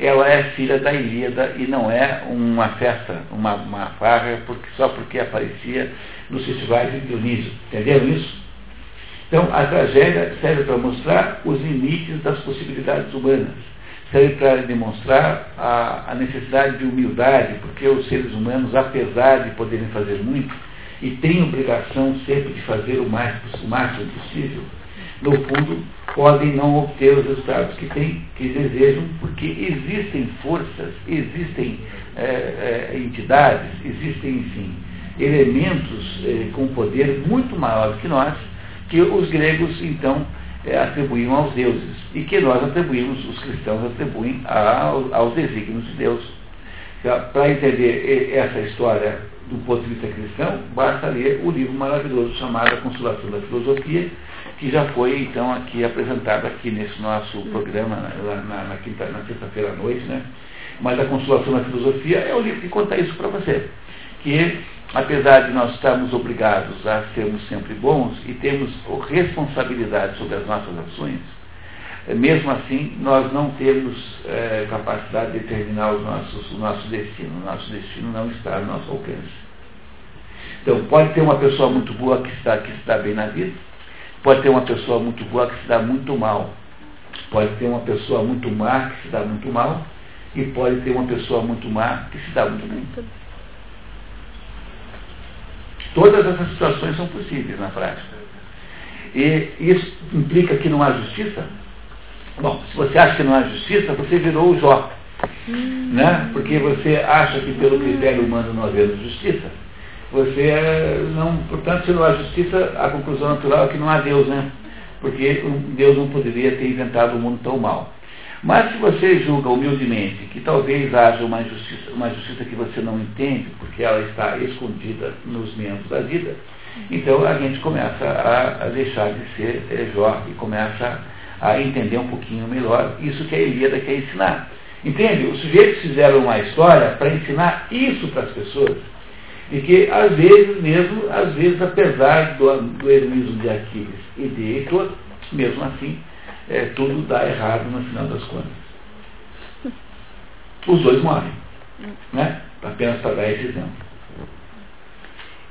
ela é filha da Ilíada e não é uma festa, uma, uma farra, porque, só porque aparecia nos festivais de Dionísio. Entenderam isso? Então, a tragédia serve para mostrar os limites das possibilidades humanas serve para demonstrar a, a, necessidade de humildade, porque os seres humanos, apesar de poderem fazer muito, e têm obrigação sempre de fazer o, mais, o máximo possível, no fundo, podem não obter os resultados que, têm, que desejam, porque existem forças, existem é, é, entidades, existem, enfim, elementos é, com poder muito maior que nós, que os gregos, então, é, atribuíam aos deuses e que nós atribuímos, os cristãos atribuem ao, aos desígnios de Deus. Para entender essa história do ponto de vista cristão, basta ler o livro maravilhoso chamado A Consolação da Filosofia, que já foi então aqui apresentado aqui nesse nosso programa na, na, na, na sexta-feira à noite, né? Mas a Consolação da Filosofia é o livro que conta isso para você. Que apesar de nós estarmos obrigados a sermos sempre bons e termos responsabilidade sobre as nossas ações, eh, mesmo assim nós não temos é, capacidade de determinar os nossos, o nosso destino. O nosso destino não está ao nosso alcance. Então, pode ter uma pessoa muito boa que está, que está bem na vida, pode ter uma pessoa muito boa que se dá muito mal, pode ter uma pessoa muito má que se dá muito mal, e pode ter uma pessoa muito má que se dá muito bem. Todas essas situações são possíveis na prática. E isso implica que não há justiça? Bom, se você acha que não há justiça, você virou o Jó. Hum. Né? Porque você acha que pelo critério humano não havendo justiça, você não, portanto, se não há justiça, a conclusão natural é que não há Deus, né? Porque Deus não poderia ter inventado o um mundo tão mal. Mas se você julga humildemente que talvez haja uma justiça, uma justiça que você não entende, porque ela está escondida nos membros da vida, então a gente começa a, deixar de ser é, Jó e começa a entender um pouquinho melhor isso que a Ilíada quer ensinar. Entende? Os sujeitos fizeram uma história para ensinar isso para as pessoas. E que, às vezes, mesmo, às vezes, apesar do, do heroísmo de Aquiles e de Heitor, mesmo assim, é, tudo dá errado no final das contas. Os dois morrem. Né? Apenas para dar esse exemplo.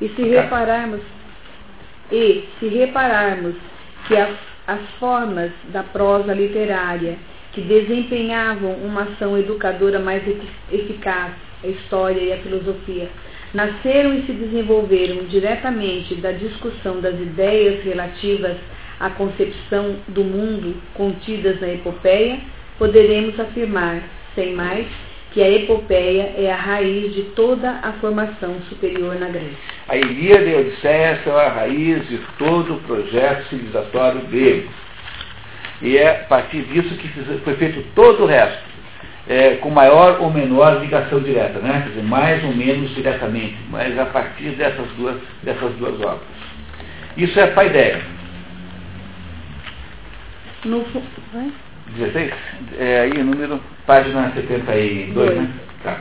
E se repararmos, e se repararmos que as, as formas da prosa literária que desempenhavam uma ação educadora mais eficaz, a história e a filosofia, nasceram e se desenvolveram diretamente da discussão das ideias relativas a concepção do mundo contidas na epopeia, poderemos afirmar, sem mais, que a epopeia é a raiz de toda a formação superior na Grécia. A Ilíada e a Odisseia são a raiz de todo o projeto civilizatório grego. E é a partir disso que foi feito todo o resto, é, com maior ou menor ligação direta, né? Quer dizer, mais ou menos diretamente, mas a partir dessas duas, dessas duas obras. Isso é a paideia. No, 16? É aí o número, página 72, Dois. né? Tá.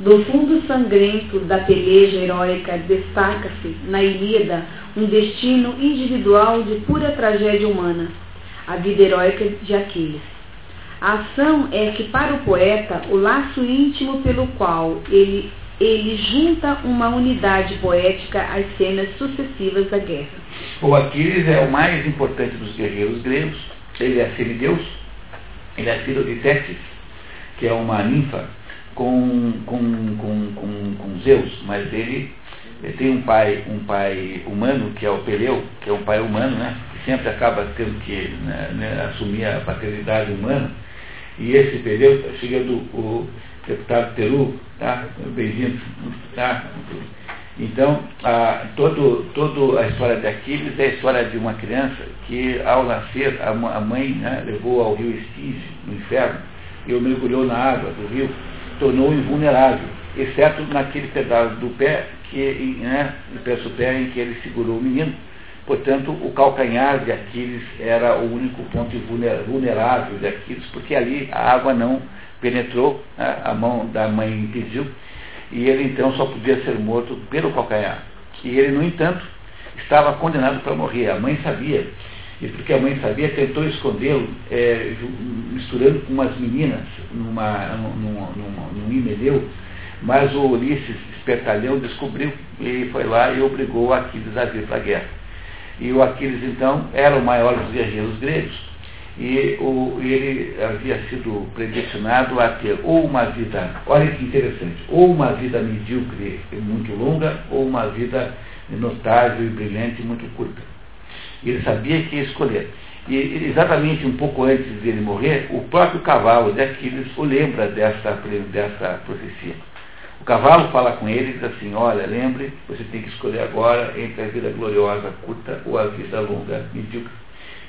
Do fundo sangrento da peleja heróica destaca-se, na Ilíada, um destino individual de pura tragédia humana, a vida heróica de Aquiles. A ação é que, para o poeta, o laço íntimo pelo qual ele ele junta uma unidade poética às cenas sucessivas da guerra. O Aquiles é o mais importante dos guerreiros gregos. Ele é semideus, ele é filho de Tétis, que é uma ninfa com, com, com, com, com Zeus, mas ele, ele, tem um pai, um pai humano, que é o Peleu, que é um pai humano, né? Que sempre acaba tendo que né, né, assumir a paternidade humana. E esse Peleu, chegando o deputado Teru, tá? Bem-vindo, tá? Então, a, todo, todo a história de Aquiles é a história de uma criança que, ao nascer, a, a mãe né, levou ao rio Estige, no inferno, e o mergulhou na água do rio, tornou invulnerável, exceto naquele pedaço do pé, que, né, do pé pé em que ele segurou o menino. Portanto, o calcanhar de Aquiles era o único ponto vulnerável de Aquiles, porque ali a água não penetrou, né, a mão da mãe impediu, e ele então só podia ser morto pelo calcanhar. E ele, no entanto, estava condenado para morrer. A mãe sabia, e porque a mãe sabia, tentou escondê-lo, é, misturando com umas meninas numa, num, imeleu, mas o Ulisses, espertalhão, descobriu e foi lá e obrigou Aquiles a vir para a guerra. E o Aquiles, então, era o maior dos guerreiros gregos, e o, ele havia sido predestinado a ter ou uma vida, olha que interessante, ou uma vida medíocre e muito longa, ou uma vida notável e brilhante e muito curta. Ele sabia que ia escolher. E exatamente um pouco antes dele morrer, o próprio cavalo de Aquiles o lembra dessa, dessa profecia. O cavalo fala com ele e diz assim, olha, lembre, você tem que escolher agora entre a vida gloriosa curta ou a vida longa medíocre.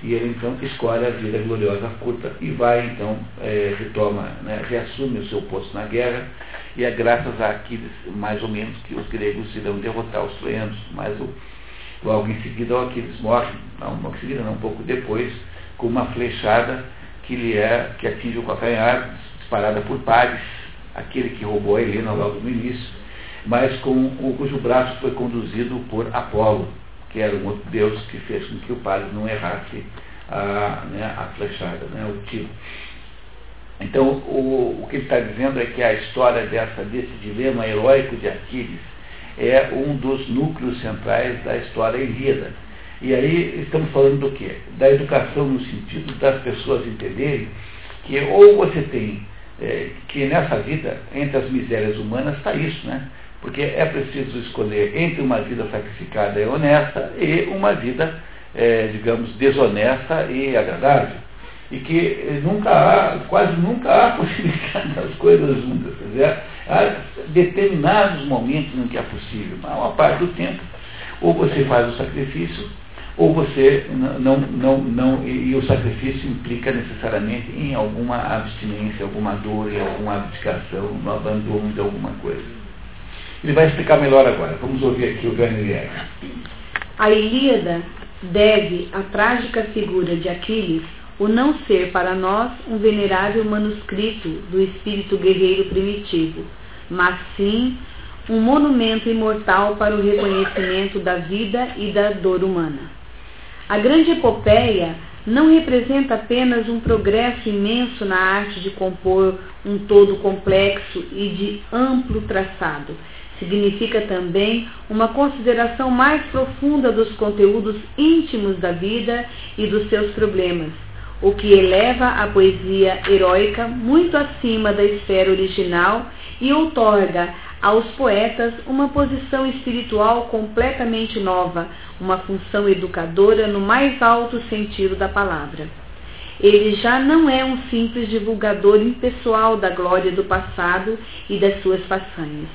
E ele então escolhe a vida gloriosa curta e vai então, é, retoma, né, reassume o seu posto na guerra, e é graças a Aquiles, mais ou menos, que os gregos irão derrotar os troianos. Mas o, logo em seguida o Aquiles morre, não, logo em seguida, não, um pouco depois, com uma flechada que lhe é, que atinge o calcanhar, disparada por Pares, aquele que roubou a Helena logo no início, mas com cujo braço foi conduzido por Apolo que era um outro Deus que fez com que o padre não errasse a, né, a flechada, né, o tiro. Então, o, o que ele está dizendo é que a história dessa, desse dilema heróico de Aquiles é um dos núcleos centrais da história ilíada. E aí estamos falando do quê? Da educação no sentido das pessoas entenderem que ou você tem, é, que nessa vida, entre as misérias humanas, está isso, né? Porque é preciso escolher entre uma vida sacrificada e honesta e uma vida, é, digamos, desonesta e agradável. E que nunca há, quase nunca há possibilidade das coisas juntas. Quer dizer, há determinados momentos em que é possível, mas uma parte do tempo, ou você faz o sacrifício, ou você não, não, não, e o sacrifício implica necessariamente em alguma abstinência, alguma dor, em alguma abdicação, no abandono de alguma coisa. Ele vai explicar melhor agora. Vamos ouvir aqui o Werner A Ilíada deve à trágica figura de Aquiles o não ser para nós um venerável manuscrito do espírito guerreiro primitivo, mas sim um monumento imortal para o reconhecimento da vida e da dor humana. A grande epopeia não representa apenas um progresso imenso na arte de compor um todo complexo e de amplo traçado, significa também uma consideração mais profunda dos conteúdos íntimos da vida e dos seus problemas, o que eleva a poesia heróica muito acima da esfera original e outorga aos poetas uma posição espiritual completamente nova, uma função educadora no mais alto sentido da palavra. Ele já não é um simples divulgador impessoal da glória do passado e das suas façanhas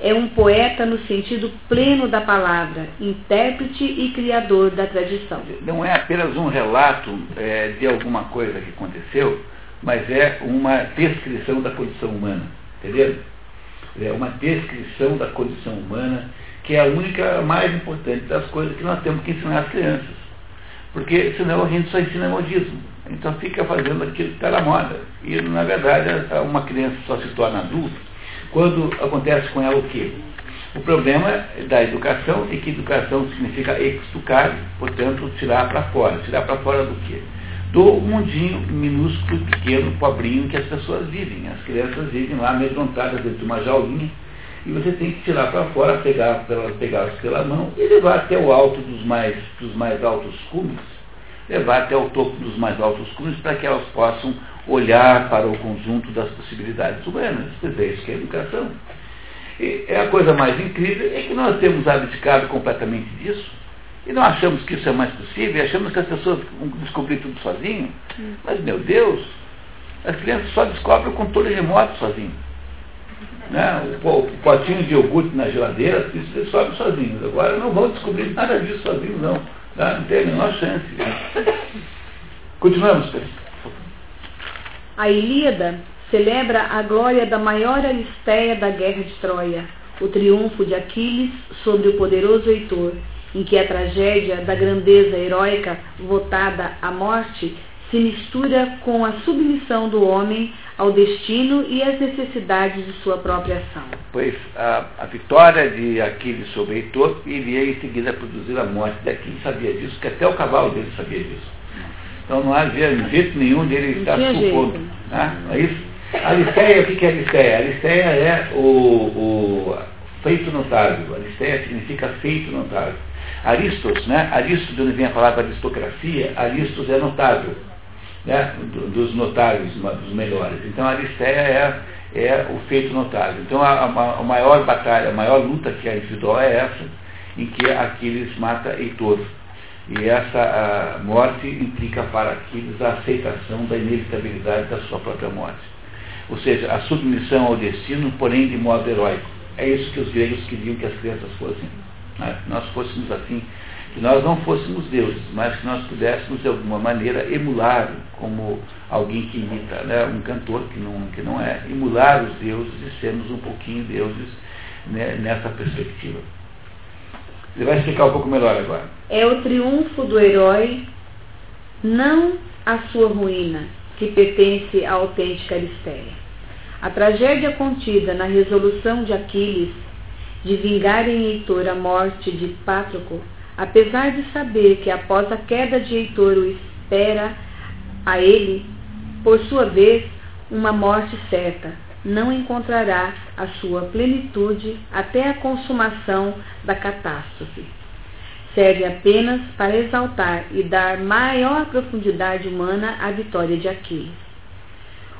é um poeta no sentido pleno da palavra, intérprete e criador da tradição. Não é apenas um relato é, de alguma coisa que aconteceu, mas é uma descrição da condição humana, entendeu? É uma descrição da condição humana que é a única, mais importante das coisas que nós temos que ensinar às crianças. Porque senão a gente só ensina modismo. Então fica fazendo aquilo que está na moda. E na verdade uma criança só se torna adulta quando acontece com ela o quê? O problema da educação é que educação significa educar, portanto, tirar para fora. Tirar para fora do quê? Do mundinho minúsculo, pequeno, pobrinho que as pessoas vivem. As crianças vivem lá amedrontadas dentro de uma jaulinha e você tem que tirar para fora, pegar pela, pegar pela mão e levar até o alto dos mais, dos mais altos cumes, levar até o topo dos mais altos cumes para que elas possam olhar para o conjunto das possibilidades humanas. Quer dizer, isso que é educação. E é a coisa mais incrível é que nós temos abdicado completamente disso e não achamos que isso é mais possível, achamos que as pessoas vão descobrir tudo sozinho. Hum. Mas, meu Deus, as crianças só descobrem o controle remoto sozinho. Né? O, o, potinho de iogurte na geladeira, isso eles sobem sozinhos. Agora não vão descobrir nada disso sozinhos, não. Tá? Não tem a menor chance. Né? Continuamos, pessoal. A Ilíada celebra a glória da maior Aristeia da guerra de Troia, o triunfo de Aquiles sobre o poderoso Heitor, em que a tragédia da grandeza heróica votada à morte se mistura com a submissão do homem ao destino e às necessidades de sua própria ação. Pois a, a vitória de Aquiles sobre Heitor iria em seguida produzir a morte de Aquiles, sabia disso, que até o cavalo dele sabia disso. Então não havia jeito nenhum dele estar supondo. Né? É isso? Alisteia, o que é Alisteia? Alisteia é o, o feito notável. Alisteia significa feito notável. Aristos, né? Aristos, de onde vem a palavra aristocracia, Aristos é notável né, dos notáveis, dos melhores. Então a Aristeia é, é o feito notável. Então a, a, a, maior batalha, a maior luta que há em é essa, em que Aquiles mata Heitor. E essa morte implica para Aquiles a aceitação da inevitabilidade da sua própria morte. Ou seja, a submissão ao destino, porém de modo heróico. É isso que os gregos queriam que as crianças fossem. Né? Nós fôssemos assim que nós não fôssemos deuses, mas que nós pudéssemos de alguma maneira emular, como alguém que imita, né, um cantor que não, que não é, emular os deuses e sermos um pouquinho deuses né, nessa perspectiva. Ele vai explicar um pouco melhor agora. É o triunfo do herói, não a sua ruína, que pertence à autêntica Aristeia. A tragédia contida na resolução de Aquiles de vingar em Heitor a morte de Pátroco Apesar de saber que após a queda de Heitor o espera a ele, por sua vez, uma morte certa, não encontrará a sua plenitude até a consumação da catástrofe. Serve apenas para exaltar e dar maior profundidade humana à vitória de Aquiles.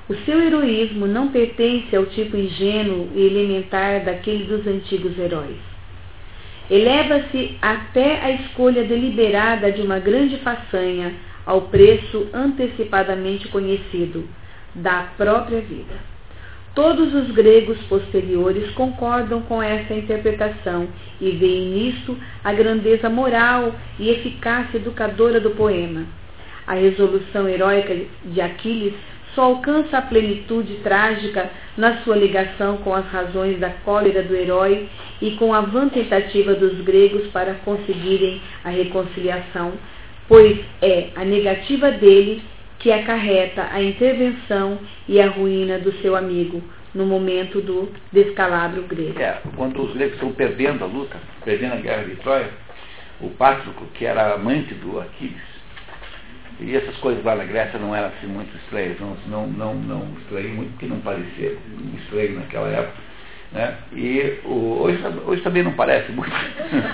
O seu heroísmo não pertence ao tipo ingênuo e elementar daquele dos antigos heróis eleva-se até a escolha deliberada de uma grande façanha ao preço antecipadamente conhecido da própria vida. Todos os gregos posteriores concordam com essa interpretação e veem nisto a grandeza moral e eficácia educadora do poema. A resolução heróica de Aquiles só alcança a plenitude trágica na sua ligação com as razões da cólera do herói e com a vã tentativa dos gregos para conseguirem a reconciliação, pois é a negativa dele que acarreta a intervenção e a ruína do seu amigo no momento do descalabro grego. É, quando os gregos estão perdendo a luta, perdendo a guerra de Troia, o Pátrico, que era amante do Aquiles, e essas coisas lá na Grécia não eram assim muito estranhas, não, não, não, não estranho muito porque não parecia estranho naquela época. Né? E o, hoje, hoje também não parece muito.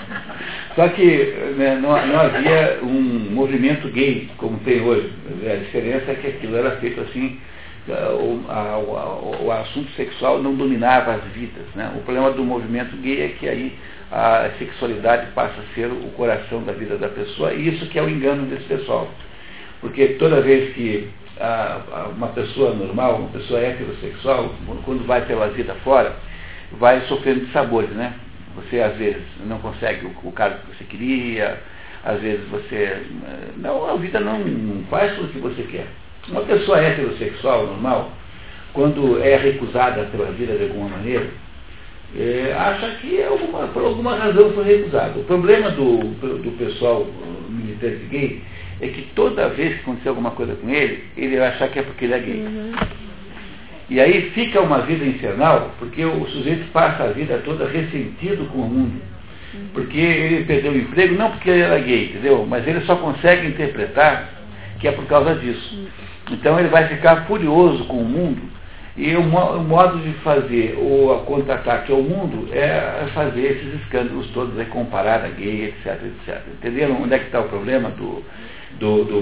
Só que né, não, não, havia um movimento gay como tem hoje. A diferença é que aquilo era feito assim, o, a, o, o assunto sexual não dominava as vidas. Né? O problema do movimento gay é que aí a sexualidade passa a ser o coração da vida da pessoa, e isso que é o engano desse pessoal. Porque toda vez que a, a, uma pessoa normal, uma pessoa heterossexual, quando vai pela vida fora, vai sofrendo de sabores, né? Você às vezes não consegue o, o cargo que você queria, às vezes você. Não, a vida não, não faz o que você quer. Uma pessoa heterossexual normal, quando é recusada pela vida de alguma maneira, é, acha que alguma, por alguma razão foi recusado. O problema do, do pessoal militante gay é que toda vez que acontecer alguma coisa com ele, ele vai achar que é porque ele é gay. Uhum. E aí fica uma vida infernal, porque o sujeito passa a vida toda ressentido com o mundo. Uhum. Porque ele perdeu o emprego, não porque ele era gay, entendeu? Mas ele só consegue interpretar que é por causa disso. Uhum. Então ele vai ficar furioso com o mundo E o, o modo de fazer o contra-ataque ao mundo é fazer esses escândalos todos, é comparar a gay, etc, etc. Entenderam onde é que está o problema do, do, do,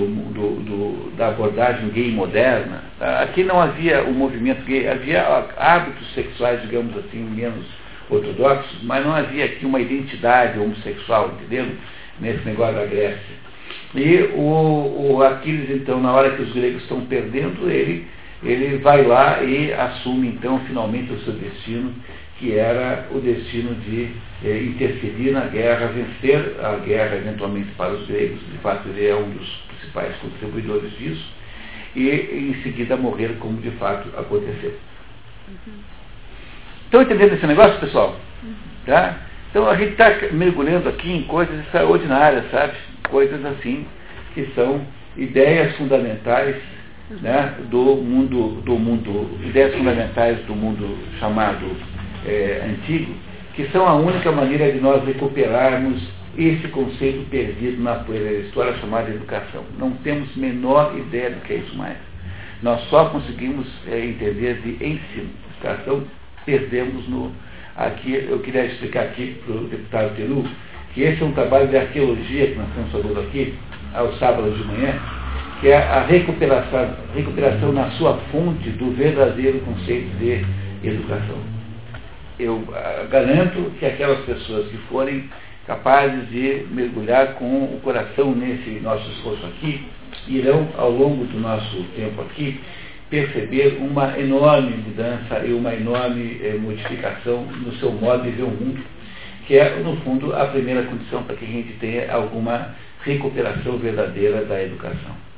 do, da abordagem gay moderna? Aqui não havia o movimento gay, havia hábitos sexuais, digamos assim, menos ortodoxos, mas não havia aqui uma identidade homossexual, entenderam? Nesse negócio da Grécia. E o, o Aquiles, então, na hora que os gregos estão perdendo, ele ele vai lá e assume então finalmente o seu destino, que era o destino de eh, interferir na guerra, vencer a guerra eventualmente para os gregos, de fato ele é um dos principais contribuidores disso, e em seguida morrer como de fato aconteceu. Uhum. Estão entendendo esse negócio, pessoal? Uhum. Tá? Então a gente está mergulhando aqui em coisas extraordinárias, sabe? Coisas assim que são ideias fundamentais né, do mundo, do mundo, ideias fundamentais do mundo chamado é, antigo, que são a única maneira de nós recuperarmos esse conceito perdido na história chamada educação. Não temos menor ideia do que é isso mais. Nós só conseguimos é, entender de ensino. Educação perdemos no. Aqui, eu queria explicar aqui para o deputado Peru que esse é um trabalho de arqueologia que nós estamos fazendo aqui, aos sábados de manhã, que é a recuperação, recuperação na sua fonte do verdadeiro conceito de educação. Eu ah, garanto que aquelas pessoas que forem capazes de mergulhar com o coração nesse nosso esforço aqui, irão, ao longo do nosso tempo aqui, perceber uma enorme mudança e uma enorme eh, modificação no seu modo de ver o mundo, que é, no fundo, a primeira condição para que a gente tenha alguma recuperação verdadeira da educação.